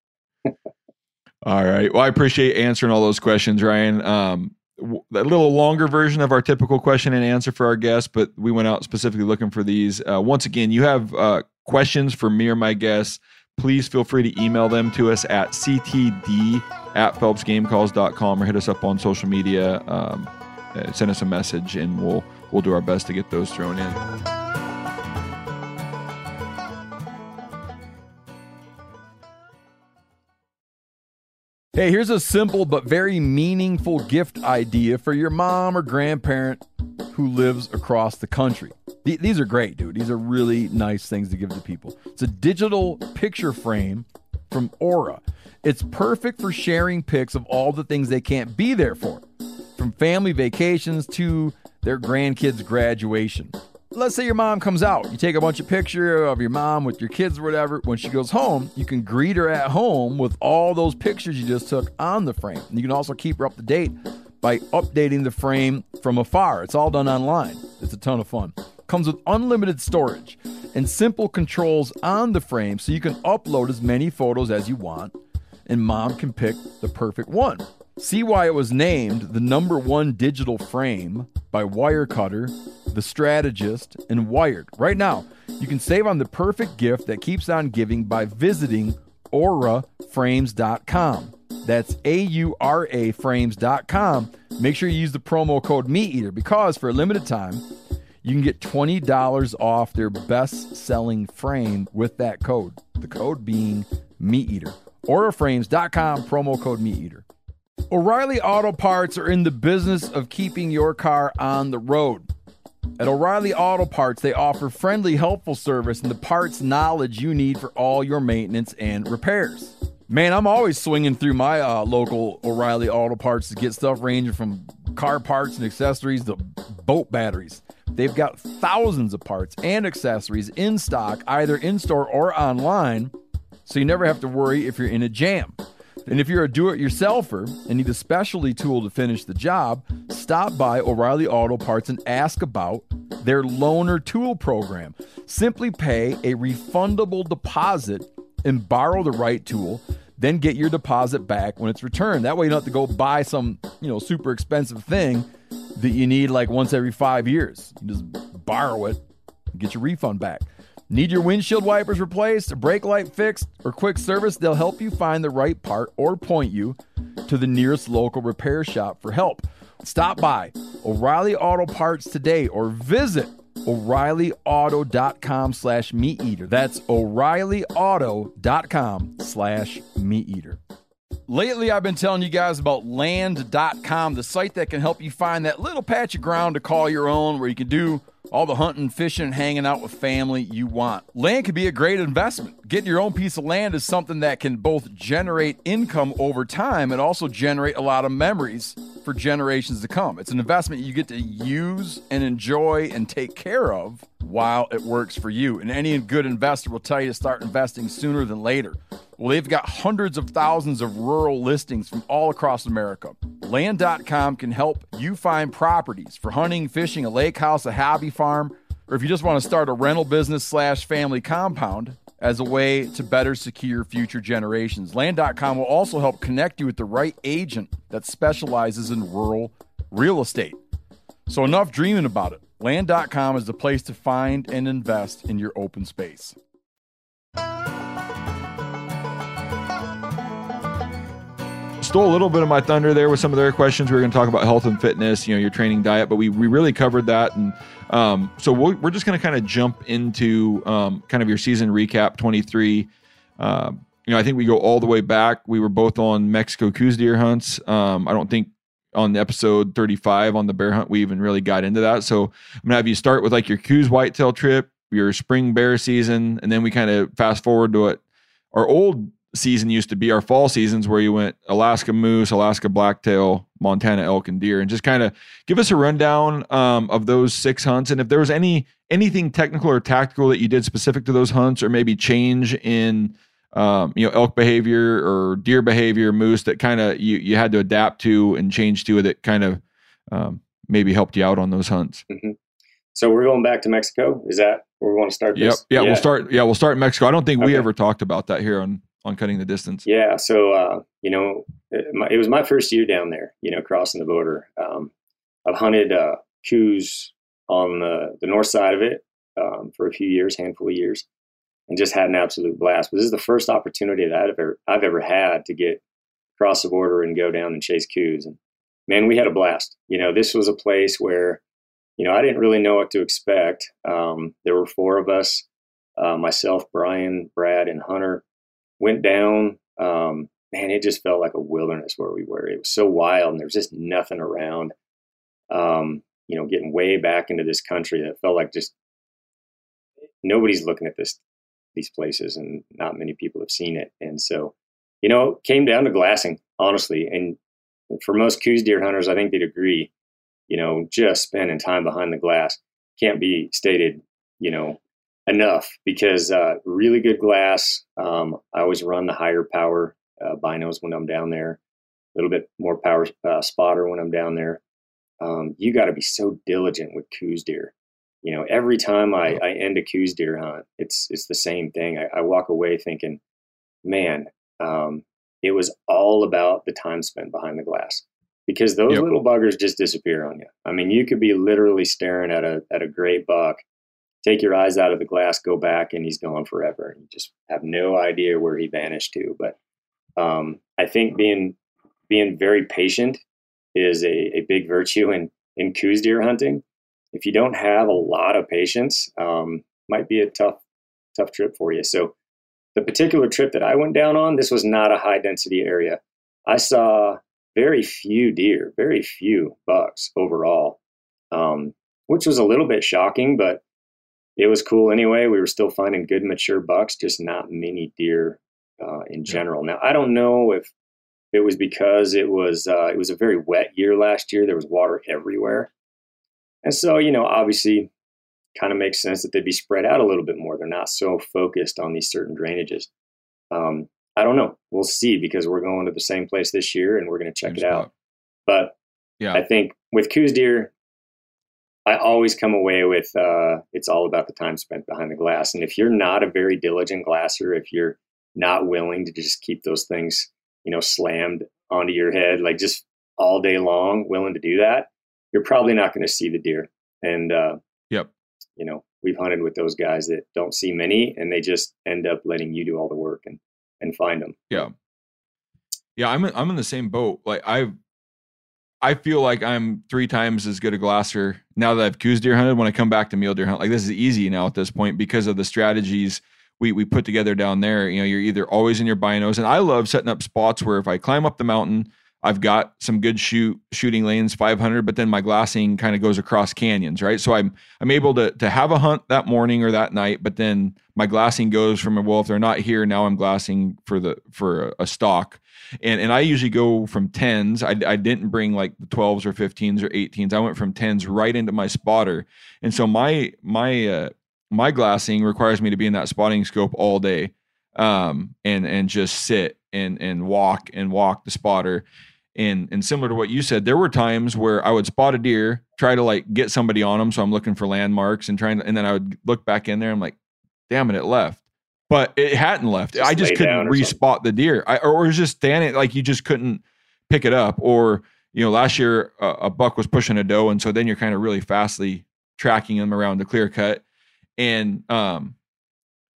all right. Well, I appreciate answering all those questions, Ryan. Um, a little longer version of our typical question and answer for our guests, but we went out specifically looking for these. Uh, once again, you have uh, questions for me or my guests. Please feel free to email them to us at ctd at phelpsgamecalls.com or hit us up on social media. Um, uh, send us a message and we'll we'll do our best to get those thrown in. Hey, here's a simple but very meaningful gift idea for your mom or grandparent who lives across the country. Th- These are great, dude. These are really nice things to give to people. It's a digital picture frame from Aura. It's perfect for sharing pics of all the things they can't be there for, from family vacations to their grandkids' graduation. Let's say your mom comes out. You take a bunch of pictures of your mom with your kids or whatever. When she goes home, you can greet her at home with all those pictures you just took on the frame. And you can also keep her up to date by updating the frame from afar. It's all done online. It's a ton of fun. Comes with unlimited storage and simple controls on the frame so you can upload as many photos as you want and mom can pick the perfect one. See why it was named the number one digital frame by Wirecutter, The Strategist, and Wired. Right now, you can save on the perfect gift that keeps on giving by visiting auraframes.com. That's A U R A frames.com. Make sure you use the promo code MeatEater because for a limited time, you can get $20 off their best selling frame with that code. The code being MeatEater. Auraframes.com, promo code MeatEater. O'Reilly Auto Parts are in the business of keeping your car on the road. At O'Reilly Auto Parts, they offer friendly, helpful service and the parts knowledge you need for all your maintenance and repairs. Man, I'm always swinging through my uh, local O'Reilly Auto Parts to get stuff ranging from car parts and accessories to boat batteries. They've got thousands of parts and accessories in stock, either in store or online, so you never have to worry if you're in a jam. And if you're a do it yourselfer and need a specialty tool to finish the job, stop by O'Reilly Auto Parts and ask about their loaner tool program. Simply pay a refundable deposit and borrow the right tool, then get your deposit back when it's returned. That way you don't have to go buy some, you know, super expensive thing that you need like once every 5 years. You just borrow it, and get your refund back. Need your windshield wipers replaced, a brake light fixed, or quick service? They'll help you find the right part or point you to the nearest local repair shop for help. Stop by O'Reilly Auto Parts today or visit O'ReillyAuto.com slash meat eater. That's O'ReillyAuto.com slash meat eater. Lately, I've been telling you guys about land.com, the site that can help you find that little patch of ground to call your own where you can do all the hunting, fishing, hanging out with family you want. Land could be a great investment. Getting your own piece of land is something that can both generate income over time and also generate a lot of memories for generations to come. It's an investment you get to use and enjoy and take care of while it works for you. And any good investor will tell you to start investing sooner than later. Well, they've got hundreds of thousands of rural listings from all across America. Land.com can help you find properties for hunting, fishing, a lake house, a hobby farm, or if you just want to start a rental business slash family compound as a way to better secure future generations. Land.com will also help connect you with the right agent that specializes in rural real estate. So enough dreaming about it. Land.com is the place to find and invest in your open space. Stole a little bit of my thunder there with some of their questions. We were going to talk about health and fitness, you know, your training diet, but we, we really covered that. And um, so we we are just going to kind of jump into um, kind of your season recap 23. Uh, you know, I think we go all the way back. We were both on Mexico Coues deer hunts. Um, I don't think on episode 35 on the bear hunt we even really got into that. So I'm gonna have you start with like your Coues whitetail trip, your spring bear season, and then we kind of fast forward to it. Our old season used to be our fall seasons where you went Alaska moose, Alaska blacktail, Montana elk and deer, and just kind of give us a rundown um, of those six hunts, and if there was any anything technical or tactical that you did specific to those hunts, or maybe change in um, you know elk behavior or deer behavior, moose that kind of you you had to adapt to and change to that kind of um, maybe helped you out on those hunts. Mm-hmm. So we're going back to Mexico. Is that where we want to start? Yep. Yeah, yeah, we'll start. Yeah, we'll start in Mexico. I don't think we ever talked about that here on on cutting the distance. Yeah. So, uh, you know, it, my, it was my first year down there, you know, crossing the border. Um, I've hunted uh, Coues on the, the north side of it um, for a few years, handful of years, and just had an absolute blast. But this is the first opportunity that I've ever, I've ever had to get across the border and go down and chase Coues. And man, we had a blast. You know, this was a place where, you know, I didn't really know what to expect. Um, there were four of us, uh, myself, Brian, Brad, and Hunter went down. Um, man, it just felt like a wilderness where we were. It was so wild, and there was just nothing around. Um, you know, getting way back into this country that felt like just nobody's looking at this these places, and not many people have seen it. And so, you know, came down to glassing, honestly. And for most Coues deer hunters, I think they'd agree. You know, just spending time behind the glass can't be stated. You know, enough because uh, really good glass. Um, I always run the higher power uh, binos when I'm down there, a little bit more power uh, spotter when I'm down there. Um, you got to be so diligent with Coues deer. You know, every time I, I end a Coues deer hunt, it's it's the same thing. I, I walk away thinking, man, um, it was all about the time spent behind the glass because those Yep. little buggers just disappear on you. I mean, you could be literally staring at a at a great buck take your eyes out of the glass, go back, and he's gone forever. And you just have no idea where he vanished to. But um, I think being being very patient is a, a big virtue in in Coues deer hunting. If you don't have a lot of patience, um, might be a tough tough trip for you. So the particular trip that I went down on, this was not a high density area. I saw very few deer, very few bucks overall, um, which was a little bit shocking, but it was cool anyway. We were still finding good mature bucks, just not many deer uh, in general. Now I don't know if it was because it was uh, it was a very wet year last year. There was water everywhere, and so you know obviously kind of makes sense that they'd be spread out a little bit more. They're not so focused on these certain drainages. Um, I don't know. We'll see because we're going to the same place this year and we're going to check it out. But Yeah. I think with Coues deer, I always come away with uh, it's all about the time spent behind the glass. And if you're not a very diligent glasser, if you're not willing to just keep those things, you know, slammed onto your head like just all day long, willing to do that, you're probably not going to see the deer. And uh, Yep. you know, we've hunted with those guys that don't see many, and they just end up letting you do all the work and and find them. Yeah. Yeah, I'm I'm in the same boat. Like I I feel like I'm three times as good a glasser now that I've Coues deer hunted when I come back to mule deer hunt. Like this is easy now at this point because of the strategies we we put together down there. You know, you're either always in your binos, and I love setting up spots where if I climb up the mountain, I've got some good shoot shooting lanes, 500, but then my glassing kind of goes across canyons, right? So I'm I'm able to to have a hunt that morning or that night, but then my glassing goes from a well, if they're not here now, I'm glassing for the for a, a stock, and and I usually go from tens. I I didn't bring like the 12s or 15s or 18s. I went from tens right into my spotter, and so my my uh, my glassing requires me to be in that spotting scope all day, um, and and just sit and and walk and walk the spotter and and similar to what you said, there were times where I would spot a deer, try to like get somebody on them, so I'm looking for landmarks and trying to, and then I would look back in there. I'm like, damn it, it left, but it hadn't left. Just I just couldn't respot the deer, I, or it was just standing like you just couldn't pick it up. Or you know, last year a, a buck was pushing a doe, and so then you're kind of really fastly tracking them around the clear cut, and um,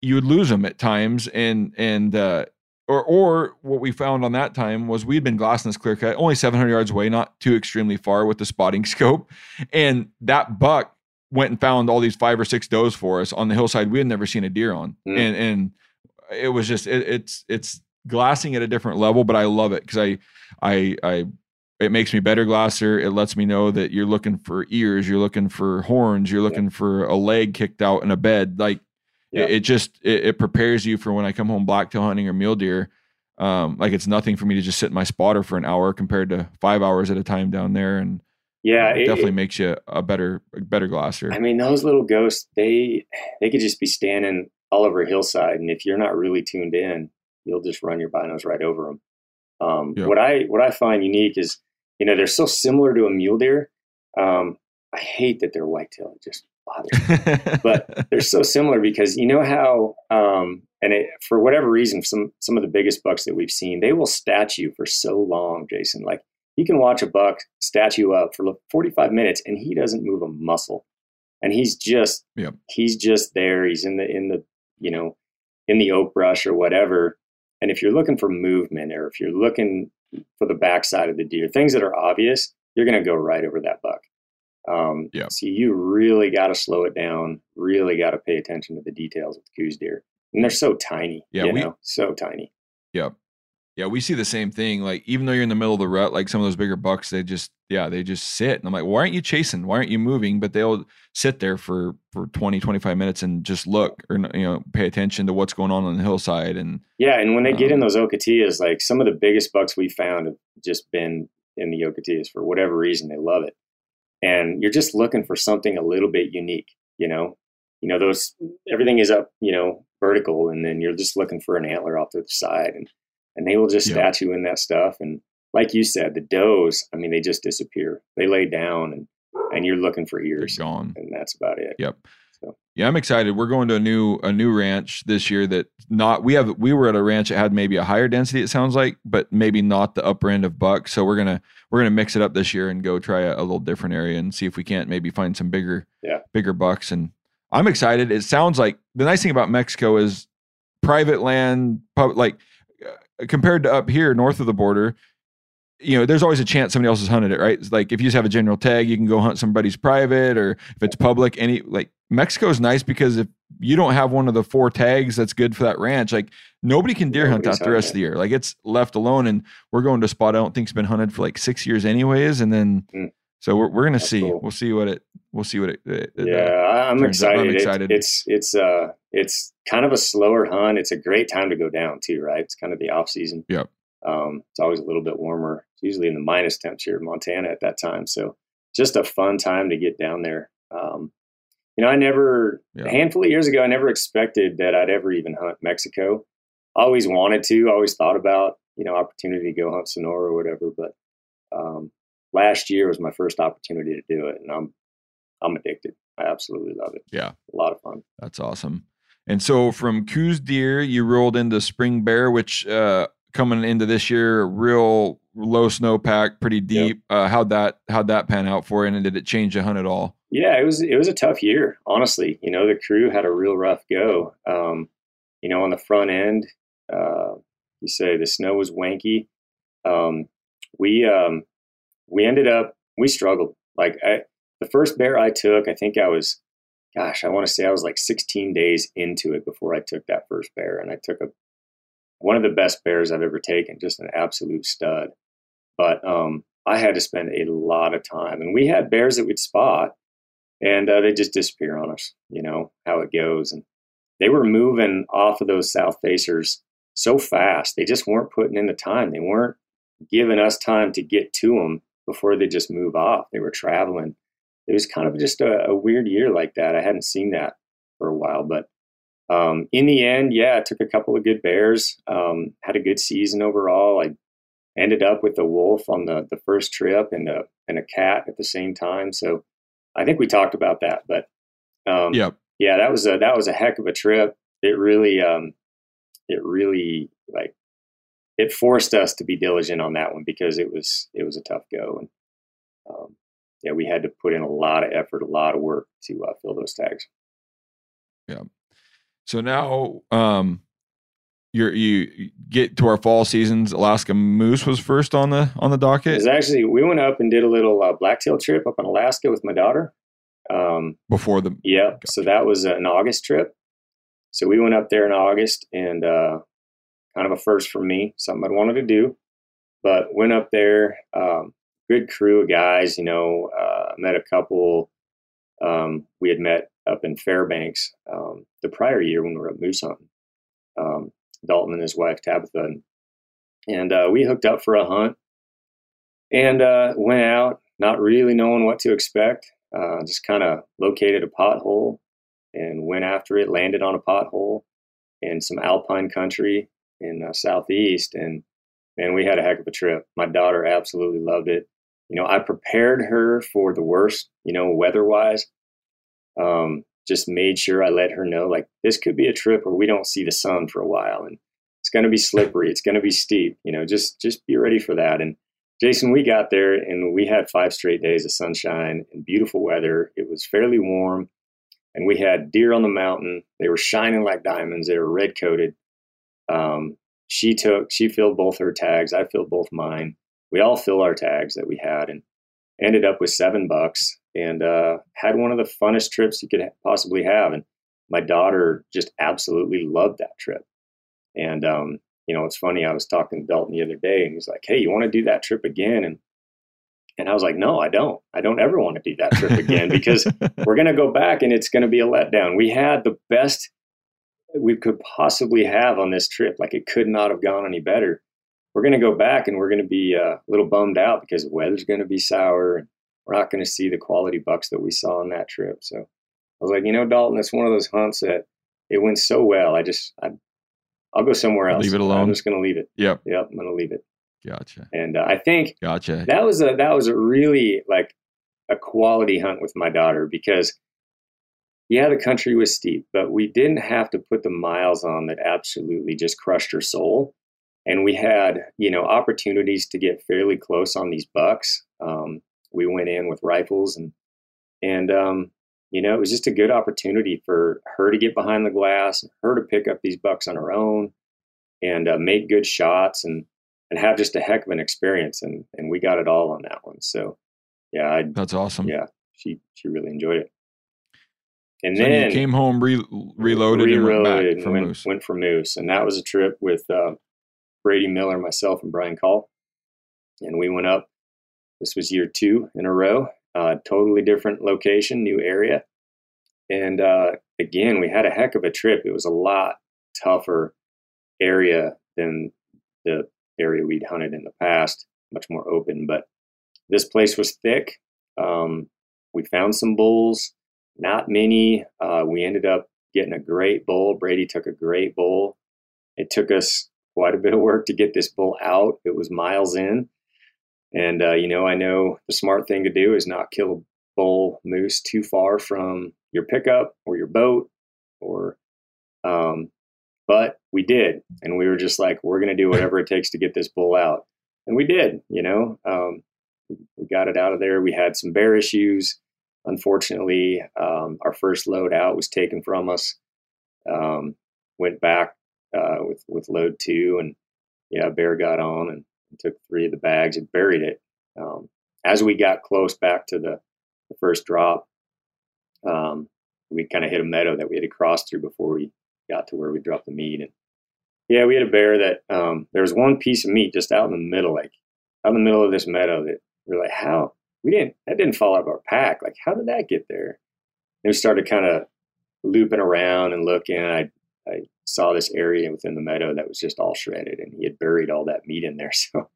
you would lose them at times, and and uh, or or what we found on that time was we'd been glassing this clear cut only 700 yards away, not too extremely far with the spotting (laughs) scope, and that buck went and found all these five or six does for us on the hillside we had never seen a deer on, Mm. and and it was just it, it's it's glassing at a different level, but I love it because I I I it makes me better glasser. It lets me know that you're looking for ears, you're looking for horns, you're looking for a leg kicked out in a bed, like Yeah. it, it just it, it prepares you for when I come home blacktail hunting or mule deer. Um, like it's nothing for me to just sit in my spotter for an hour compared to five hours at a time down there, and Yeah, it it- definitely it- makes you a better a better glasser. I mean, those little ghosts, they they could just be standing all over a hillside, and if you're not really tuned in, you'll just run your binos right over them. Um, Yeah. What I what I find unique is, you know, they're so similar to a mule deer. Um, I hate that they're whitetail; it just bothers me. but they're so similar because you know how um, and it, for whatever reason some some of the biggest bucks that we've seen they will statue for so long jason. Like you can watch a buck statue up for 45 minutes and he doesn't move a muscle. And he's just Yep. he's just there. He's in the in the you know in the oak brush or whatever. And if you're looking for movement or if you're looking for the backside of the deer things that are obvious you're going to go right over that buck um, Yep. So you really got to slow it down. Really got to pay attention to the details with the Coues deer, and they're so tiny. Yeah, you we- know, so tiny. Yep. Yeah, we see the same thing. Like even though you're in the middle of the rut, like some of those bigger bucks, they just yeah, they just sit. And I'm like, why aren't you chasing? Why aren't you moving? But they'll sit there for for 20, 25 minutes and just look or you know, pay attention to what's going on on the hillside and Yeah, and when they get Um, in those ocotillas, like some of the biggest bucks we found have just been in the ocotillas for whatever reason. They love it, and you're just looking for something a little bit unique. You know, you know those mm-hmm. everything is up, you know, vertical, and then you're just looking for an antler off to the side, and and they will just Yeah. statue in that stuff. And like you said, the does, I mean, they just disappear. They lay down, and and you're looking for they're ears, gone. and that's about it. Yep. Yeah, I'm excited. We're going to a new a new ranch this year that not we have we were at a ranch that had maybe a higher density, it sounds like, but maybe not the upper end of bucks. So we're gonna we're gonna mix it up this year and go try a, a little different area and see if we can't maybe find some bigger Yeah. bigger bucks. And I'm excited. It sounds like the nice thing about Mexico is private land, pub, like uh, compared to up here north of the border. You know, there's always a chance somebody else has hunted it, right? It's like if you just have a general tag, you can go hunt somebody's private, or if it's public. Any like Mexico is nice because if you don't have one of the four tags that's good for that ranch, like nobody can deer hunt Nobody's out the rest of the year. Like it's left alone, and we're going to a spot I don't think's been hunted for like six years anyways, and then Mm. so we're we're gonna That's see. cool. We'll see what it. We'll see what it. it- it, uh, yeah, I- I'm excited. I'm It- excited. it's it's uh it's kind of a slower hunt. It's a great time to go down too, right? It's kind of the off season. Yep. Um, it's always a little bit warmer. It's usually in the minus temps here in Montana at that time. So just a fun time to get down there. Um, you know, I never Yeah. a handful of years ago, I never expected that I'd ever even hunt Mexico. I Always wanted to. Always thought about you know opportunity to go hunt Sonora or whatever, but um, last year was my first opportunity to do it, and I'm I'm addicted. I absolutely love it. Yeah. a lot of fun. That's awesome. And so from Coues Deer, you rolled into Spring Bear, which uh, coming into this year, real, low snowpack, pretty deep. Uh, how'd that how'd that pan out for you, and did it change the hunt at all? Yeah, it was it was a tough year, honestly. You know, the crew had a real rough go. Um, you know, on the front end, uh, you say the snow was wanky. Um, we um, we ended up we struggled. Like I, the first bear I took, I think I was, gosh, I want to say I was like 16 days into it before I took that first bear, and I took a one of the best bears I've ever taken, just an absolute stud. But um, I had to spend a lot of time, and we had bears that we'd spot, and uh, they just disappear on us. You know how it goes, and they were moving off of those south facers so fast. They just weren't putting in the time. They weren't giving us time to get to them before they just move off. They were traveling. It was kind of just a, a weird year like that. I hadn't seen that for a while, but um, in the end, yeah, I took a couple of good bears. Um, had a good season overall. I ended up with a wolf on the the first trip and a and a cat at the same time. So I think we talked about that, but um, Yep. yeah, that was a that was a heck of a trip. It really um, it really like it forced us to be diligent on that one because it was it was a tough go and um, yeah, we had to put in a lot of effort, a lot of work to uh, fill those tags. Yeah. So now, um, you're you get to our fall seasons. Alaska moose was first on the on the It docket was actually we went up and did a little uh, blacktail trip up in Alaska with my daughter. Um, before the Yep. So that was an August trip. So we went up there in August and uh, kind of a first for me, something I'd wanted to do. But went up there, um, good crew of guys, you know, uh, met a couple um, we had met up in Fairbanks um, the prior year when we were at moose hunting. Um, Dalton and his wife Tabitha, and, and uh, we hooked up for a hunt and uh, went out, not really knowing what to expect. Uh, just kind of located a pothole and went after it. Landed on a pothole in some alpine country in southeast, and man, we had a heck of a trip. My daughter absolutely loved it. You know, I prepared her for the worst. You know, weather-wise, um, just made sure I let her know like this could be a trip where we don't see the sun for a while, and it's going to be slippery. It's going to be steep. You know, just just be ready for that. And Jason, we got there and we had five straight days of sunshine and beautiful weather. It was fairly warm, and we had deer on the mountain. They were shining like diamonds. They were red coated. Um, she took, she filled both her tags. I filled both mine. We all filled our tags that we had, and ended up with seven bucks. And uh, had one of the funnest trips you could possibly have. And my daughter just absolutely loved that trip. And um, you know, it's funny. I was talking to Dalton the other day, and he's like, "Hey, you want to do that trip again?" And and I was like, "No, I don't. I don't ever want to do that trip again because (laughs) we're going to go back, and it's going to be a letdown. We had the best we could possibly have on this trip. Like it could not have gone any better. We're going to go back, and we're going to be uh, a little bummed out because the weather's going to be sour, and we're not going to see the quality bucks that we saw on that trip. So I was like, you know, Dalton, it's one of those hunts that it went so well. I just I I'll go somewhere else. Leave it alone? I'm just going to leave it. Yep. Yep, I'm going to leave it. Gotcha. And uh, I think Gotcha. that was a that was a really like a quality hunt with my daughter because yeah, the country was steep, but we didn't have to put the miles on that absolutely just crushed her soul. And we had, you know, opportunities to get fairly close on these bucks. Um, we went in with rifles and and um, you know, it was just a good opportunity for her to get behind the glass, her to pick up these bucks on her own, and uh, make good shots and and have just a heck of an experience. And and we got it all on that one. So yeah, I, That's awesome. yeah, she she really enjoyed it. And So then you came home, re- reloaded, and went reloaded for went, went for moose, and that was a trip with uh, Brady Miller, myself, and Brian Call, and we went up. This was year two in a row. Uh, totally different location, new area, and uh, again, we had a heck of a trip. It was a lot tougher area than the area we'd hunted in the past, much more open. But this place was thick. Um, we found some bulls, not many. Uh, we ended up getting a great bull. Brady took a great bull. It took us quite a bit of work to get this bull out. It was miles in. And, uh, you know, I know the smart thing to do is not kill a bull moose too far from your pickup or your boat or, um, but we did. And we were just like, we're going to do (laughs) whatever it takes to get this bull out. and we did. You know, um, we, got it out of there. We had some bear issues. Unfortunately, um, our first load out was taken from us. Um, went back uh, with with load two, and yeah, bear got on and, and took three of the bags and buried it. Um, as we got close back to the, the first drop, um, we kind of hit a meadow that we had to cross through before we got to where we dropped the meat. And yeah, we had a bear that um, there was one piece of meat just out in the middle, like out in the middle of this meadow that we are like, how we didn't that didn't fall out of our pack. Like, how did that get there? And we started kind of looping around and looking. I I saw this area within the meadow that was just all shredded, and he had buried all that meat in there. (laughs) So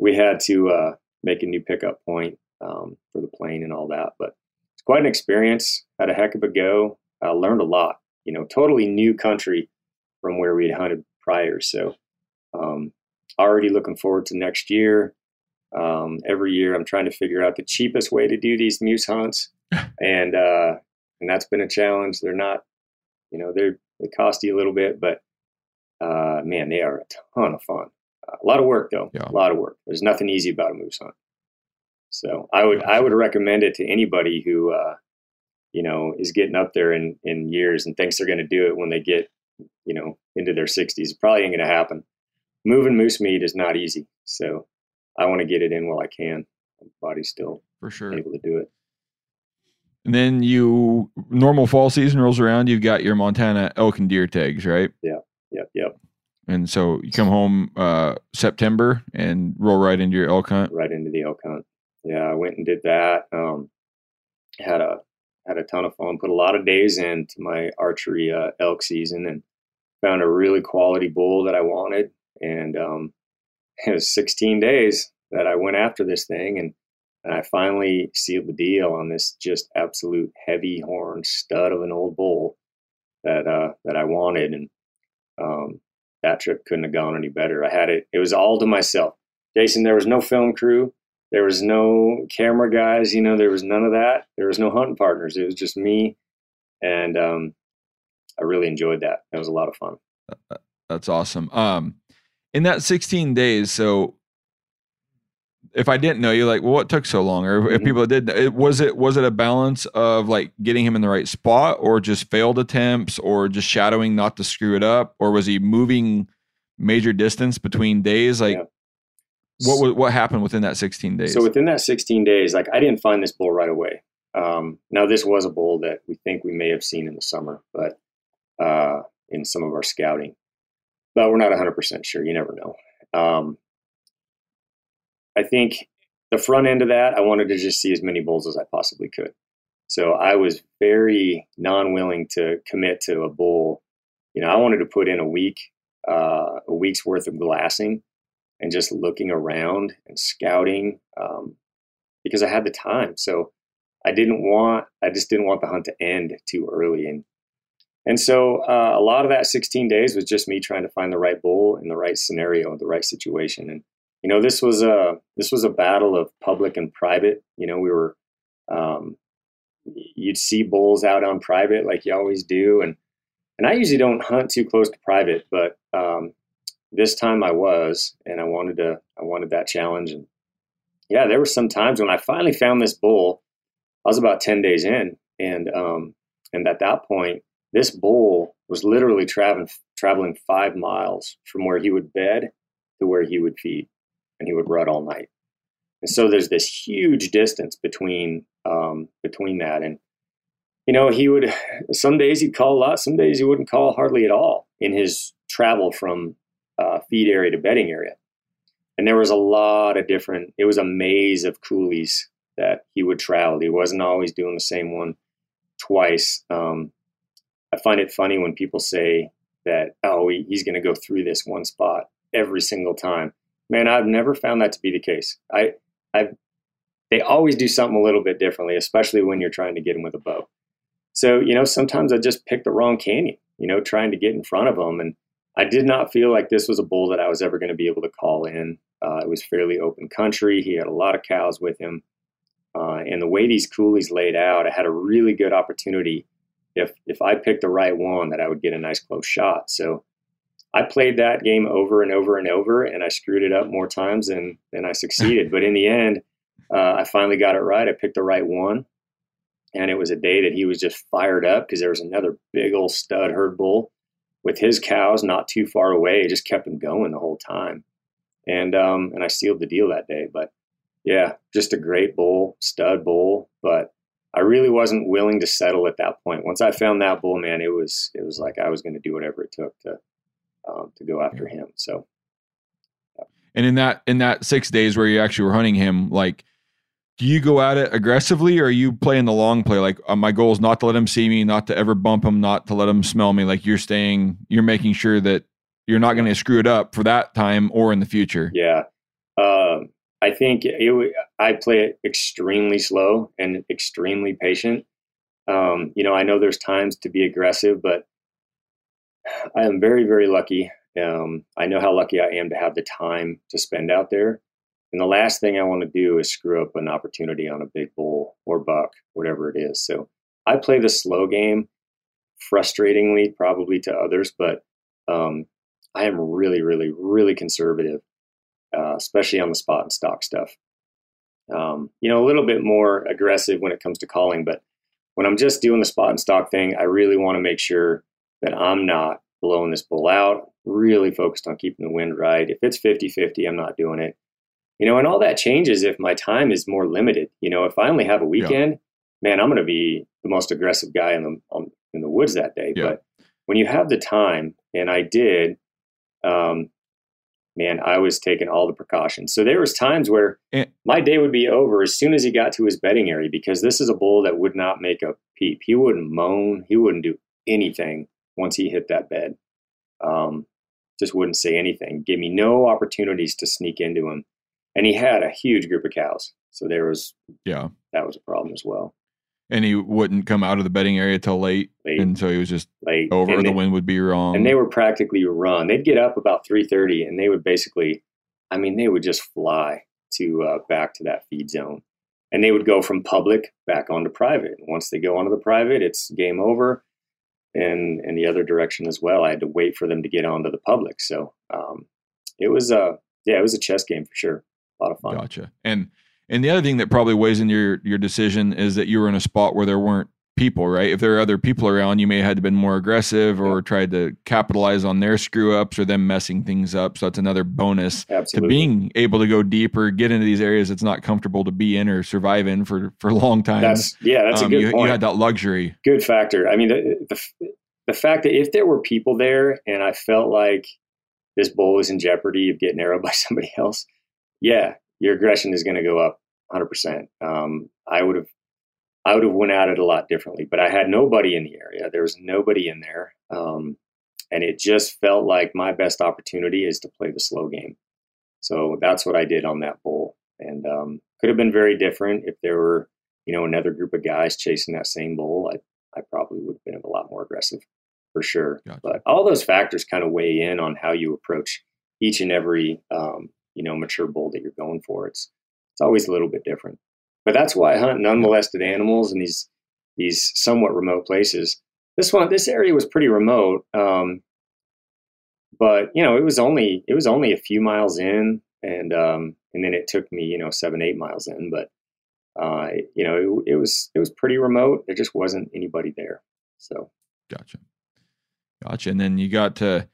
we had to uh, make a new pickup point um, for the plane and all that. But it's quite an experience. Had a heck of a go. I learned a lot. You know, totally new country from where we had hunted prior. So um, already looking forward to next year. Um, every year, I'm trying to figure out the cheapest way to do these moose hunts, (laughs) and uh, and that's been a challenge. They're not, you know, they're they cost you a little bit, but uh, man, they are a ton of fun. Uh, a lot of work though. Yeah. A lot of work. There's nothing easy about a moose hunt. So I would I would recommend it to anybody who uh, you know is getting up there in in years and thinks they're going to do it when they get you know into their 60s. It Probably ain't going to happen. Moving moose meat is not easy. So I want to get it in while I can. My body's still for sure. able to do it. And then you normal fall season rolls around. You've got your Montana elk and deer tags, right? Yeah, yep, yep. And so you come home uh, September and roll right into your elk hunt. right into the elk hunt. Yeah, I went and did that. Um, had a had a ton of fun. Put a lot of days into my archery uh, elk season and found a really quality bull that I wanted. And um, (laughs) it was 16 days that I went after this thing, and and I finally sealed the deal on this just absolute heavy horn stud of an old bull that uh, that I wanted. And um, that trip couldn't have gone any better. I had it. It was all to myself. Jason, there was no film crew. There was no camera guys. You know, there was none of that. There was no hunting partners. It was just me, and um, I really enjoyed that. It was a lot of fun. That's awesome. Um, in that 16 days, so if I didn't know you, like, well, what took so long? Or if Mhm. people did, it, was it was it a balance of like getting him in the right spot, or just failed attempts, or just shadowing not to screw it up, or was he moving major distance between days? Like, Yeah. what was what happened within that 16 days? So within that 16 days, like I didn't find this bull right away. Um, now this was a bull that we think we may have seen in the summer, but uh, in some of our scouting, but we're not 100% sure. You never know. Um, I think the front end of that, I wanted to just see as many bulls as I possibly could. So I was very non-willing to commit to a bull. You know, I wanted to put in a week, uh, a week's worth of glassing and just looking around and scouting um, because I had the time. So I didn't want, I just didn't want the hunt to end too early. And and so uh, a lot of that 16 days was just me trying to find the right bull in the right scenario, the right situation. And you know, this was a this was a battle of public and private. You know, we were um, you'd see bulls out on private like you always do, and and I usually don't hunt too close to private, but um, this time I was, and I wanted to I wanted that challenge. And yeah, there were some times when I finally found this bull. I was about 10 days in, and um, and at that point, this bull was literally traveling traveling five miles from where he would bed to where he would feed, and he would rut all night. And so there's this huge distance between um, between that, and you know he would (sighs) some days he'd call a lot, some days he wouldn't call hardly at all in his travel from uh, feed area to bedding area. And there was a lot of different. It was a maze of coulees that he would travel. He wasn't always doing the same one twice. Um, I find it funny when people say that, oh, he, he's going to go through this one spot every single time. Man, I've never found that to be the case. I, I've, they always do something a little bit differently, especially when you're trying to get them with a bow. So, you know, sometimes I just pick the wrong canyon, you know, trying to get in front of them. And I did not feel like this was a bull that I was ever going to be able to call in. Uh, it was fairly open country. He had a lot of cows with him. Uh, and the way these coulees laid out, I had a really good opportunity if if I picked the right one that I would get a nice close shot. So I played that game over and over and over, and I screwed it up more times than than I succeeded. (laughs) but in the end, uh, I finally got it right. I picked the right one, and it was a day that he was just fired up because there was another big old stud herd bull with his cows not too far away. It just kept him going the whole time, and um, and I sealed the deal that day. But yeah, just a great bull, stud bull, but I really wasn't willing to settle at that point. Once I found that bull, man, it was it was like I was going to do whatever it took to um, to go after him. So, And in that in that six days where you actually were hunting him, like, do you go at it aggressively, or are you playing the long play? Like, uh, my goal is not to let him see me, not to ever bump him, not to let him smell me. Like, you're staying, you're making sure that you're not going to screw it up for that time or in the future. yeah, um, I think it, I play it extremely slow and extremely patient. Um, you know, I know there's times to be aggressive, but I am very, very lucky. Um, I know how lucky I am to have the time to spend out there. And the last thing I want to do is screw up an opportunity on a big bull or buck, whatever it is. So I play the slow game, frustratingly, probably to others, but um, I am really, really, really conservative, uh, especially on the spot and stalk stuff. Um, you know, a little bit more aggressive when it comes to calling, but when I'm just doing the spot and stalk thing, I really want to make sure that I'm not blowing this bull out, really focused on keeping the wind right. If it's 50 50, I'm not doing it. You know, and all that changes if my time is more limited. You know, if I only have a weekend, man, I'm going to be the most aggressive guy in the um, in the woods that day. Yeah. But when you have the time, and I did, um, man, I was taking all the precautions. So there was times where Eh. my day would be over as soon as he got to his bedding area because this is a bull that would not make a peep. He wouldn't moan. He wouldn't do anything once he hit that bed. Um, just wouldn't say anything. Gave me no opportunities to sneak into him. And he had a huge group of cows. So there was Yeah. that was a problem as well. And he wouldn't come out of the bedding area till late. Late, And so he was just late. over, And the they- wind would be wrong. and they were practically run. They'd get up about three thirty, and they would basically, I mean, they would just fly to uh, back to that feed zone, and they would go from public back onto private. Once they go onto the private, it's game over, and in the other direction as well. I had to wait for them to get onto the public, so um, it was a yeah, it was a chess game for sure. A lot of fun. Gotcha. And and the other thing that probably weighs in your your decision is that you were in a spot where there weren't people, right? If there are other people around, you may have had to been more aggressive or tried to capitalize on their screw ups or them messing things up. So that's another bonus to being able to go deeper, get into these areas it's not comfortable to be in or survive in for for a long time. That's yeah, that's Um, a good you, point. you had that luxury. good factor. I mean, the, the the fact that if there were people there and I felt like this bull was in jeopardy of getting arrowed (laughs) by somebody else, yeah, your aggression is going to go up 100. percent um, I would have, I would have went at it a lot differently. But I had nobody in the area. There was nobody in there, um, and it just felt like my best opportunity is to play the slow game. So that's what I did on that bowl, and um, could have been very different if there were, you know, another group of guys chasing that same bowl. I I probably would have been a lot more aggressive for sure. Gotcha. But all those factors kind of weigh in on how you approach each and every um, you know mature bowl that you're going for. It's it's always a little bit different. But that's why I hunt unmolested animals in these these somewhat remote places. This one, this area was pretty remote, um, but you know it was only it was only a few miles in, and um, and then it took me you know seven eight miles in, but uh, you know it, it was it was pretty remote. There just wasn't anybody there. So Gotcha. Gotcha. And then you got to,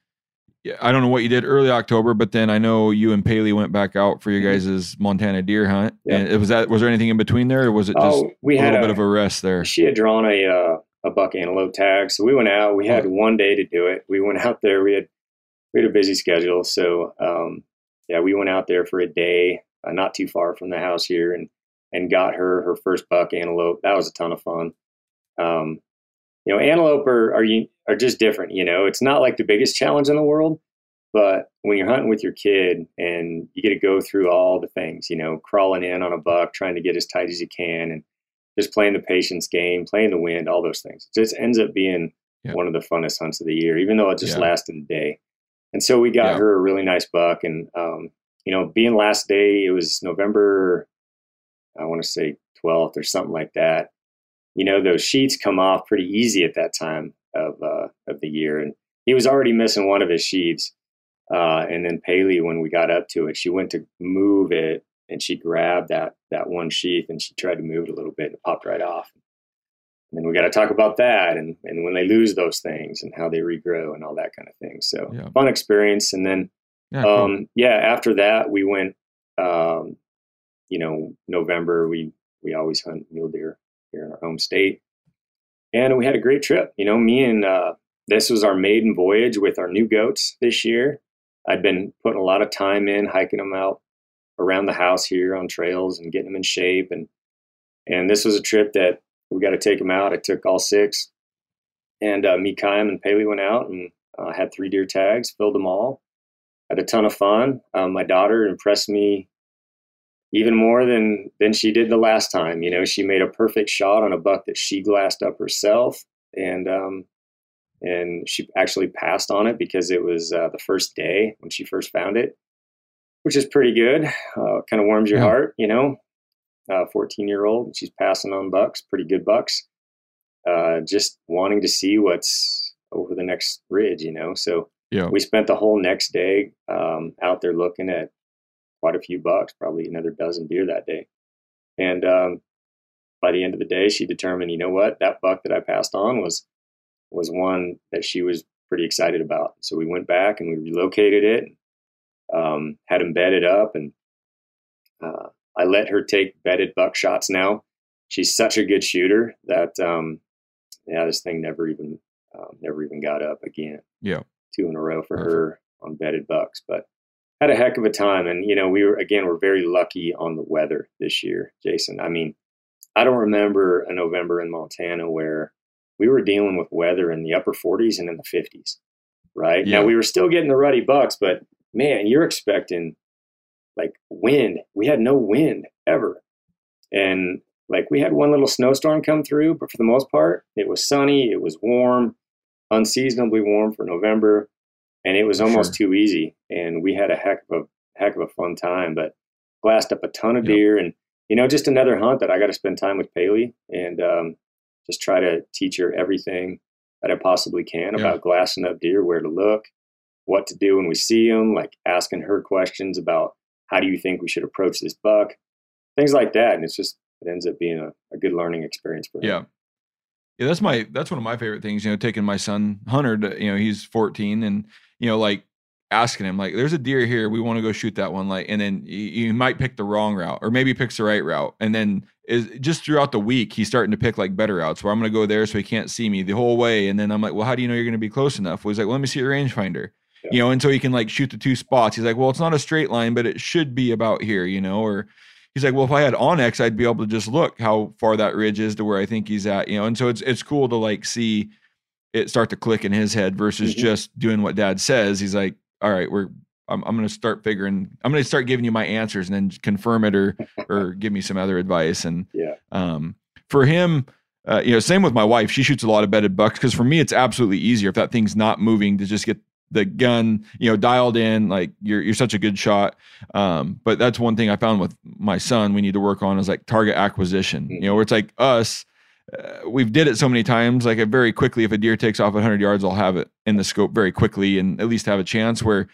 yeah, I don't know what you did early October, but then I know you and Paley went back out for your Mhm. guys' Montana deer hunt. Yeah. And it was that, was there anything in between there or was it just oh, we a had little a, bit of a rest there? she had drawn a uh, a buck antelope tag, so we went out. We had one day to do it. We went out there. We had we had a busy schedule, so um, yeah, we went out there for a day, uh, not too far from the house here, and and got her her first buck antelope. That was a ton of fun. Um, you know, antelope are are are just different. You know, it's not like the biggest challenge in the world, but when you're hunting with your kid and you get to go through all the things, you know, crawling in on a buck, trying to get as tight as you can, and just playing the patience game, playing the wind, all those things. It just ends up being Yeah. one of the funnest hunts of the year, even though it just Yeah. lasted a day. And so we got Yeah. her a really nice buck, and um, you know, being last day, it was November, I want to say 12th or something like that. You know, those sheaths come off pretty easy at that time of uh, of the year, and he was already missing one of his sheaths. Uh, and then Paley, when we got up to it, she went to move it and she grabbed that that one sheath and she tried to move it a little bit and it popped right off. And then we got to talk about that and, and when they lose those things and how they regrow and all that kind of thing. So Yeah. fun experience. And then Yeah, cool. um, yeah, after that we went, um, you know, November, we, we always hunt mule deer here in our home state. And we had a great trip. You know, me and, uh, this was our maiden voyage with our new goats this year. I'd been putting a lot of time in hiking them out around the house here on trails and getting them in shape. And, and this was a trip that we got to take them out. I took all six and, uh, me, Kyle and Paley went out and, uh, had three deer tags, filled them all had a ton of fun. Um, my daughter impressed me even more than than she did the last time. You know, she made a perfect shot on a buck that she glassed up herself, and um, and she actually passed on it because it was uh, the first day when she first found it, which is pretty good. Uh, kind of warms your Yeah. heart, you know. Uh, 14 year old, she's passing on bucks, pretty good bucks. Uh, just wanting to see what's over the next ridge, you know. So yeah. we spent the whole next day um, out there looking at quite a few bucks, probably another dozen deer that day. And um, by the end of the day, she determined, you know what, that buck that I passed on was was one that she was pretty excited about. So we went back and we relocated it, um, had him bedded up, and uh, I let her take bedded buck shots. Now she's such a good shooter that um, yeah, this thing never even um, never even got up again Yeah. two in a row for Perfect. her on bedded bucks. But had a heck of a time, and you know we were again we're very lucky on the weather this year, Jason. I mean, I don't remember a November in Montana where we were dealing with weather in the upper 40s and in the 50s. Right Yeah. now, we were still getting the ruddy bucks, but man, you're expecting like wind. We had no wind ever, and like we had one little snowstorm come through, but for the most part, it was sunny. It was warm, unseasonably warm for November, and it was almost too easy. And we had a heck of a heck of a fun time, but glassed up a ton of Yep. deer, and you know, just another hunt that I got to spend time with Paley and um, just try to teach her everything that I possibly can Yeah. about glassing up deer, where to look, what to do when we see them, like asking her questions about how do you think we should approach this buck, things like that. And it's just it ends up being a, a good learning experience for her. Yeah. Yeah, that's my that's one of my favorite things, you know, taking my son Hunter to, you know, he's 14 and you know, like asking him like there's a deer here, we want to go shoot that one like and then you, might pick the wrong route or maybe picks the right route and then is just throughout the week he's starting to pick like better routes where I'm going to go there so he can't see me the whole way and then I'm like, "Well, how do you know you're going to be close enough?" Well, he's like, well, "Let me see your rangefinder." Yeah. You know, and so he can like shoot the two spots. He's like, "Well, it's not a straight line, but it should be about here," you know, or he's like, well, if I had onX, I'd be able to just look how far that ridge is to where I think he's at, you know. And so it's it's cool to like see it start to click in his head versus Mhm. just doing what Dad says. He's like, all right, we're I'm, I'm going to start figuring. I'm going to start giving you my answers and then confirm it or or (laughs) give me some other advice. And Yeah. um, for him. Uh, you know, same with my wife. She shoots a lot of bedded bucks because for me, it's absolutely easier if that thing's not moving to just get the gun, you know, dialed in. Like you're you're such a good shot. Um, but that's one thing I found with my son we need to work on is like target acquisition. You know, where it's like us, uh, we've did it so many times. Like very quickly, if a deer takes off 100 yards, I'll have it in the scope very quickly and at least have a chance. Where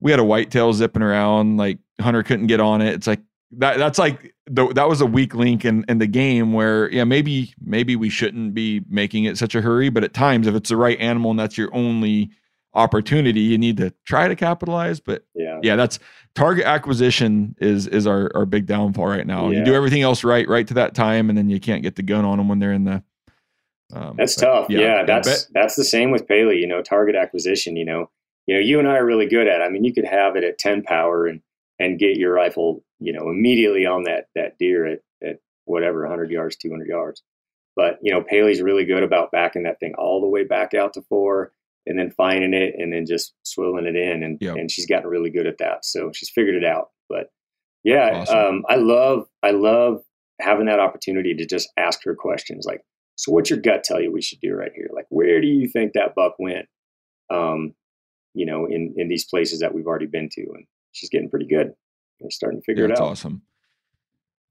we had a whitetail zipping around, like Hunter couldn't get on it. It's like that. That's like the, that was a weak link in in the game where yeah maybe maybe we shouldn't be making it such a hurry, but at times if it's the right animal and that's your only opportunity, you need to try to capitalize. But Yeah. yeah, that's target acquisition is is our our big downfall right now. You do everything else right, right to that time, and then you can't get the gun on them when they're in the. Um, That's but tough. Yeah, I that's that's the same with Paley. You know, target acquisition. You know, you know, you and I are really good at. it. I mean, you could have it at ten power and and get your rifle, you know, immediately on that that deer at at whatever hundred yards, two hundred yards. But you know, Paley's really good about backing that thing all the way back out to four, and then finding it, and then just swilling it in, and Yep. and she's gotten really good at that. So she's figured it out. But yeah, Awesome. um, I love I love having that opportunity to just ask her questions like so what's your gut tell you we should do right here? Like where do you think that buck went? Um, you know, in in these places that we've already been to, and she's getting pretty good. We're starting to figure Yeah, it out. that's awesome.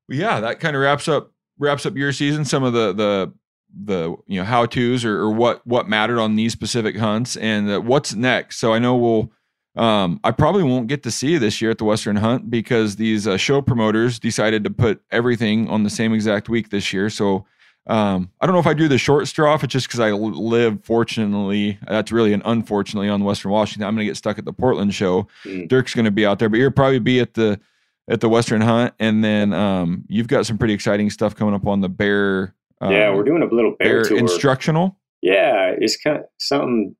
Well, yeah, that kind of wraps up wraps up your season. Some of the the the you know how tos or, or what what mattered on these specific hunts and uh, what's next. So I know we'll. Um, I probably won't get to see you this year at the Western Hunt because these uh, show promoters decided to put everything on the same exact week this year. So um, I don't know if I drew the short straw if it's just because I live, fortunately, that's really an unfortunately on Western Washington. I'm going to get stuck at the Portland show. Mm. Dirk's going to be out there, but you'll probably be at the at the Western Hunt, and then um, you've got some pretty exciting stuff coming up on the Bear. Yeah, we're doing a little bear, Bear tour. instructional. yeah, it's kind of something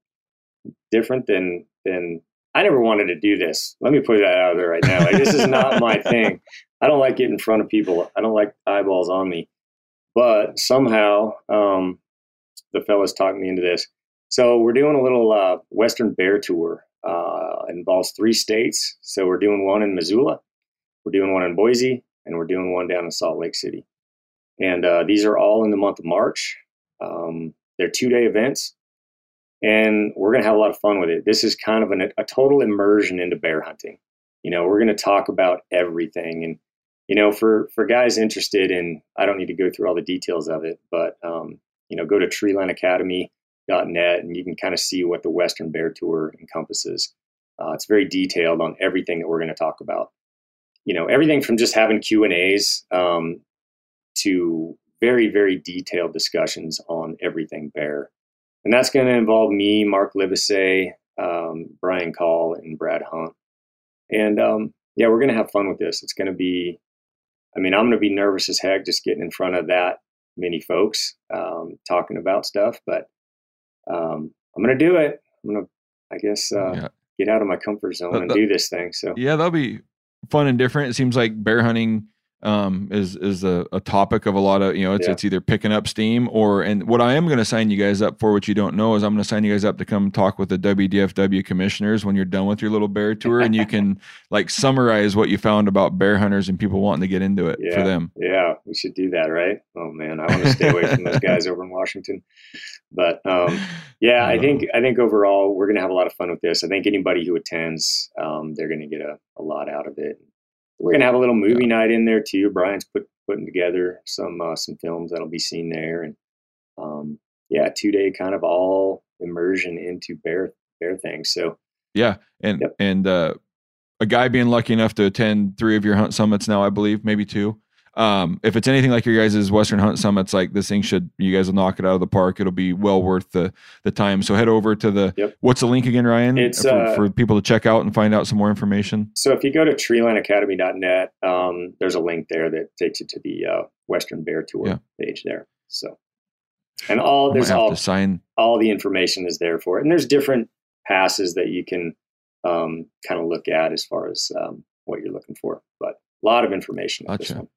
different than than I never wanted to do this. Let me put that out there right now. Like, this is not my (laughs) thing. I don't like getting in front of people. I don't like eyeballs on me. But somehow, um, the fellas talked me into this. So we're doing a little uh, Western Bear Tour. Uh, involves three states. So we're doing one in Missoula, we're doing one in Boise, and we're doing one down in Salt Lake City. And uh, these are all in the month of March. Um, they're two day events, and we're going to have a lot of fun with it. This is kind of an, a total immersion into bear hunting. You know, we're going to talk about everything, and you know, for for guys interested in, I don't need to go through all the details of it, but um, you know, go to treelineacademy.net and you can kind of see what the Western Bear Tour encompasses. Uh, it's very detailed on everything that we're going to talk about. You know, everything from just having Q and A's um, to very, very detailed discussions on everything bear. And that's going to involve me, Mark Livesey, um, Brian Call, and Brad Hunt. And um, yeah, we're going to have fun with this. It's going to be, I mean, I'm going to be nervous as heck just getting in front of that many folks um, talking about stuff, but um, I'm going to do it. I'm going to, I guess, uh, Yeah. get out of my comfort zone That- and that- do this thing. So Yeah, that'll be fun and different. It seems like bear hunting um, is is a, a topic of a lot of you know it's Yeah. it's either picking up steam or and what I am going to sign you guys up for, which you don't know, is I'm going to sign you guys up to come talk with the WDFW commissioners when you're done with your little bear tour, and you can (laughs) like summarize what you found about bear hunters and people wanting to get into it for them. Yeah, we should do that, right? Oh man, I want to stay away from those (laughs) guys over in Washington. But um, yeah, I think I think overall we're going to have a lot of fun with this. I think anybody who attends, um, they're going to get a, a lot out of it. We're going to have a little movie night in there too. Brian's put putting together some uh, some films that'll be seen there, and um, yeah, two day kind of all immersion into bear bear things. So Yeah, and Yep. and uh, a guy being lucky enough to attend three of your hunt summits now, I believe, maybe two. Um, if it's anything like your guys' Western Hunt Summits, like this thing should, you guys will knock it out of the park. It'll be well worth the the time. So head over to the. Yep. What's the link again, Ryan? It's, for, uh, for people to check out and find out some more information. So if you go to treelineacademy.net, um, there's a link there that takes you to the uh, Western Bear Tour Yeah. page there. So, and all there's all sign. all the information is there for it, and there's different passes that you can um, kind of look at as far as um, what you're looking for. But a lot of information. Gotcha.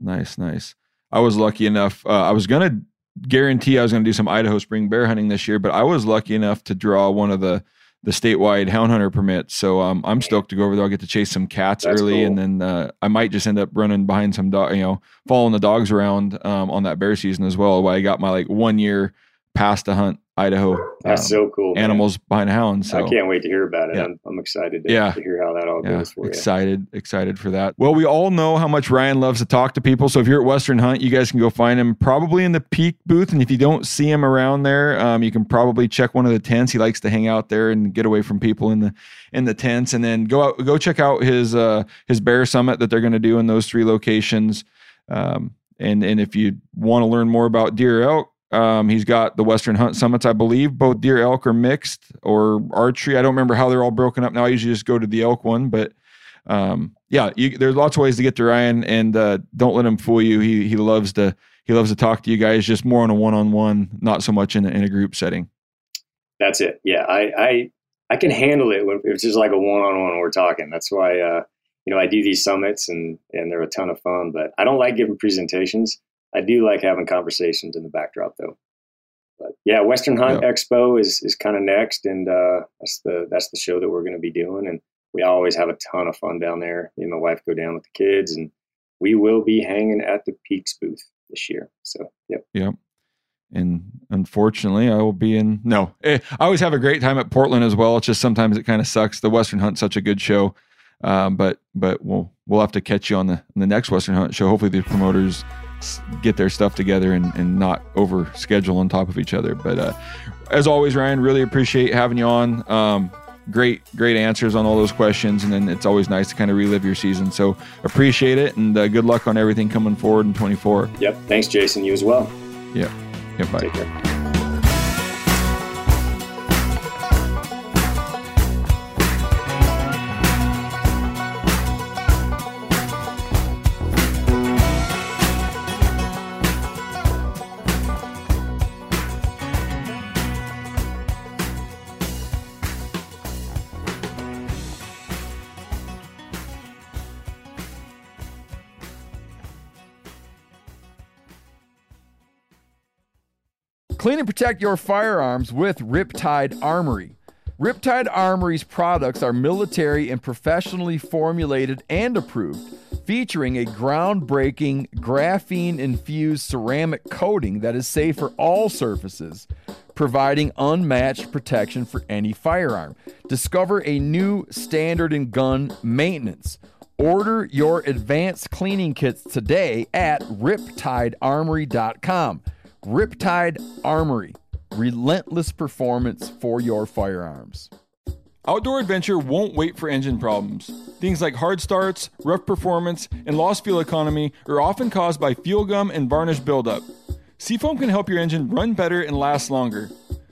Nice, nice. I was lucky enough. Uh, I was gonna guarantee I was gonna do some Idaho spring bear hunting this year, but I was lucky enough to draw one of the the statewide hound hunter permits. So um, I'm stoked to go over there. I'll get to chase some cats That's early, and then uh, I might just end up running behind some dog, you know, following the dogs around um, on that bear season as well. While I got my like one year pass to hunt Idaho That's um, so cool. man. animals behind a hound. So I can't wait to hear about it. Yeah. I'm, I'm excited to, Yeah. to hear how that all yeah, goes for you. excited, excited for that. Well, we all know how much Ryan loves to talk to people. So if you're at Western Hunt, you guys can go find him probably in the peak booth. And if you don't see him around there, um, you can probably check one of the tents. He likes to hang out there and get away from people in the in the tents. And then go out, go check out his uh, his bear summit that they're going to do in those three locations. Um, and and if you want to learn more about deer elk. Um, he's got the Western Hunt Summits, I believe. Both deer elk are mixed or archery. I don't remember how they're all broken up now. I usually just go to the elk one, but um, yeah, you, there's lots of ways to get to Ryan, and uh, don't let him fool you. He he loves to he loves to talk to you guys, just more on a one on one, not so much in a, in a group setting. That's it. Yeah, I I, I can handle it when it's just like a one on one. We're talking. That's why uh, you know I do these summits and and they're a ton of fun. But I don't like giving presentations. I do like having conversations in the backdrop though. But yeah, Western Hunt Expo is is kind of next, and uh, that's the that's the show that we're going to be doing. And we always have a ton of fun down there. Me and my wife go down with the kids, and we will be hanging at the Peaks booth this year. So yep. Yep. And unfortunately, I will be in. No, eh, I always have a great time at Portland as well. It's just sometimes it kind of sucks. The Western Hunt's such a good show, um, but but we'll we'll have to catch you on the on the next Western Hunt show. Hopefully, the promoters get their stuff together and, and not over schedule on top of each other. But uh, as always, Ryan, really appreciate having you on. Um, great, great answers on all those questions, and then it's always nice to kind of relive your season. So appreciate it, and uh, good luck on everything coming forward in 24. Yep. Thanks, Jason. You as well. Yeah, yeah, bye. Take care. Clean and protect your firearms with Riptide Armory. Riptide Armory's products are military and professionally formulated and approved, featuring a groundbreaking graphene infused ceramic coating that is safe for all surfaces, providing unmatched protection for any firearm. Discover a new standard in gun maintenance. Order your advanced cleaning kits today at riptidearmory.com. Riptide Armory, relentless performance for your firearms. Outdoor adventure won't wait for engine problems. Things like hard starts, rough performance, and lost fuel economy are often caused by fuel gum and varnish buildup. Seafoam can help your engine run better and last longer.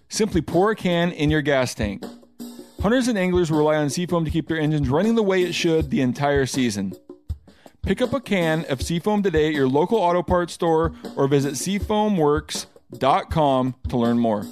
Simply pour a can in your gas tank. Hunters and anglers rely on Seafoam to keep their engines running the way it should the entire season. Pick up a can of Seafoam today at your local auto parts store or visit seafoamworks.com to learn more.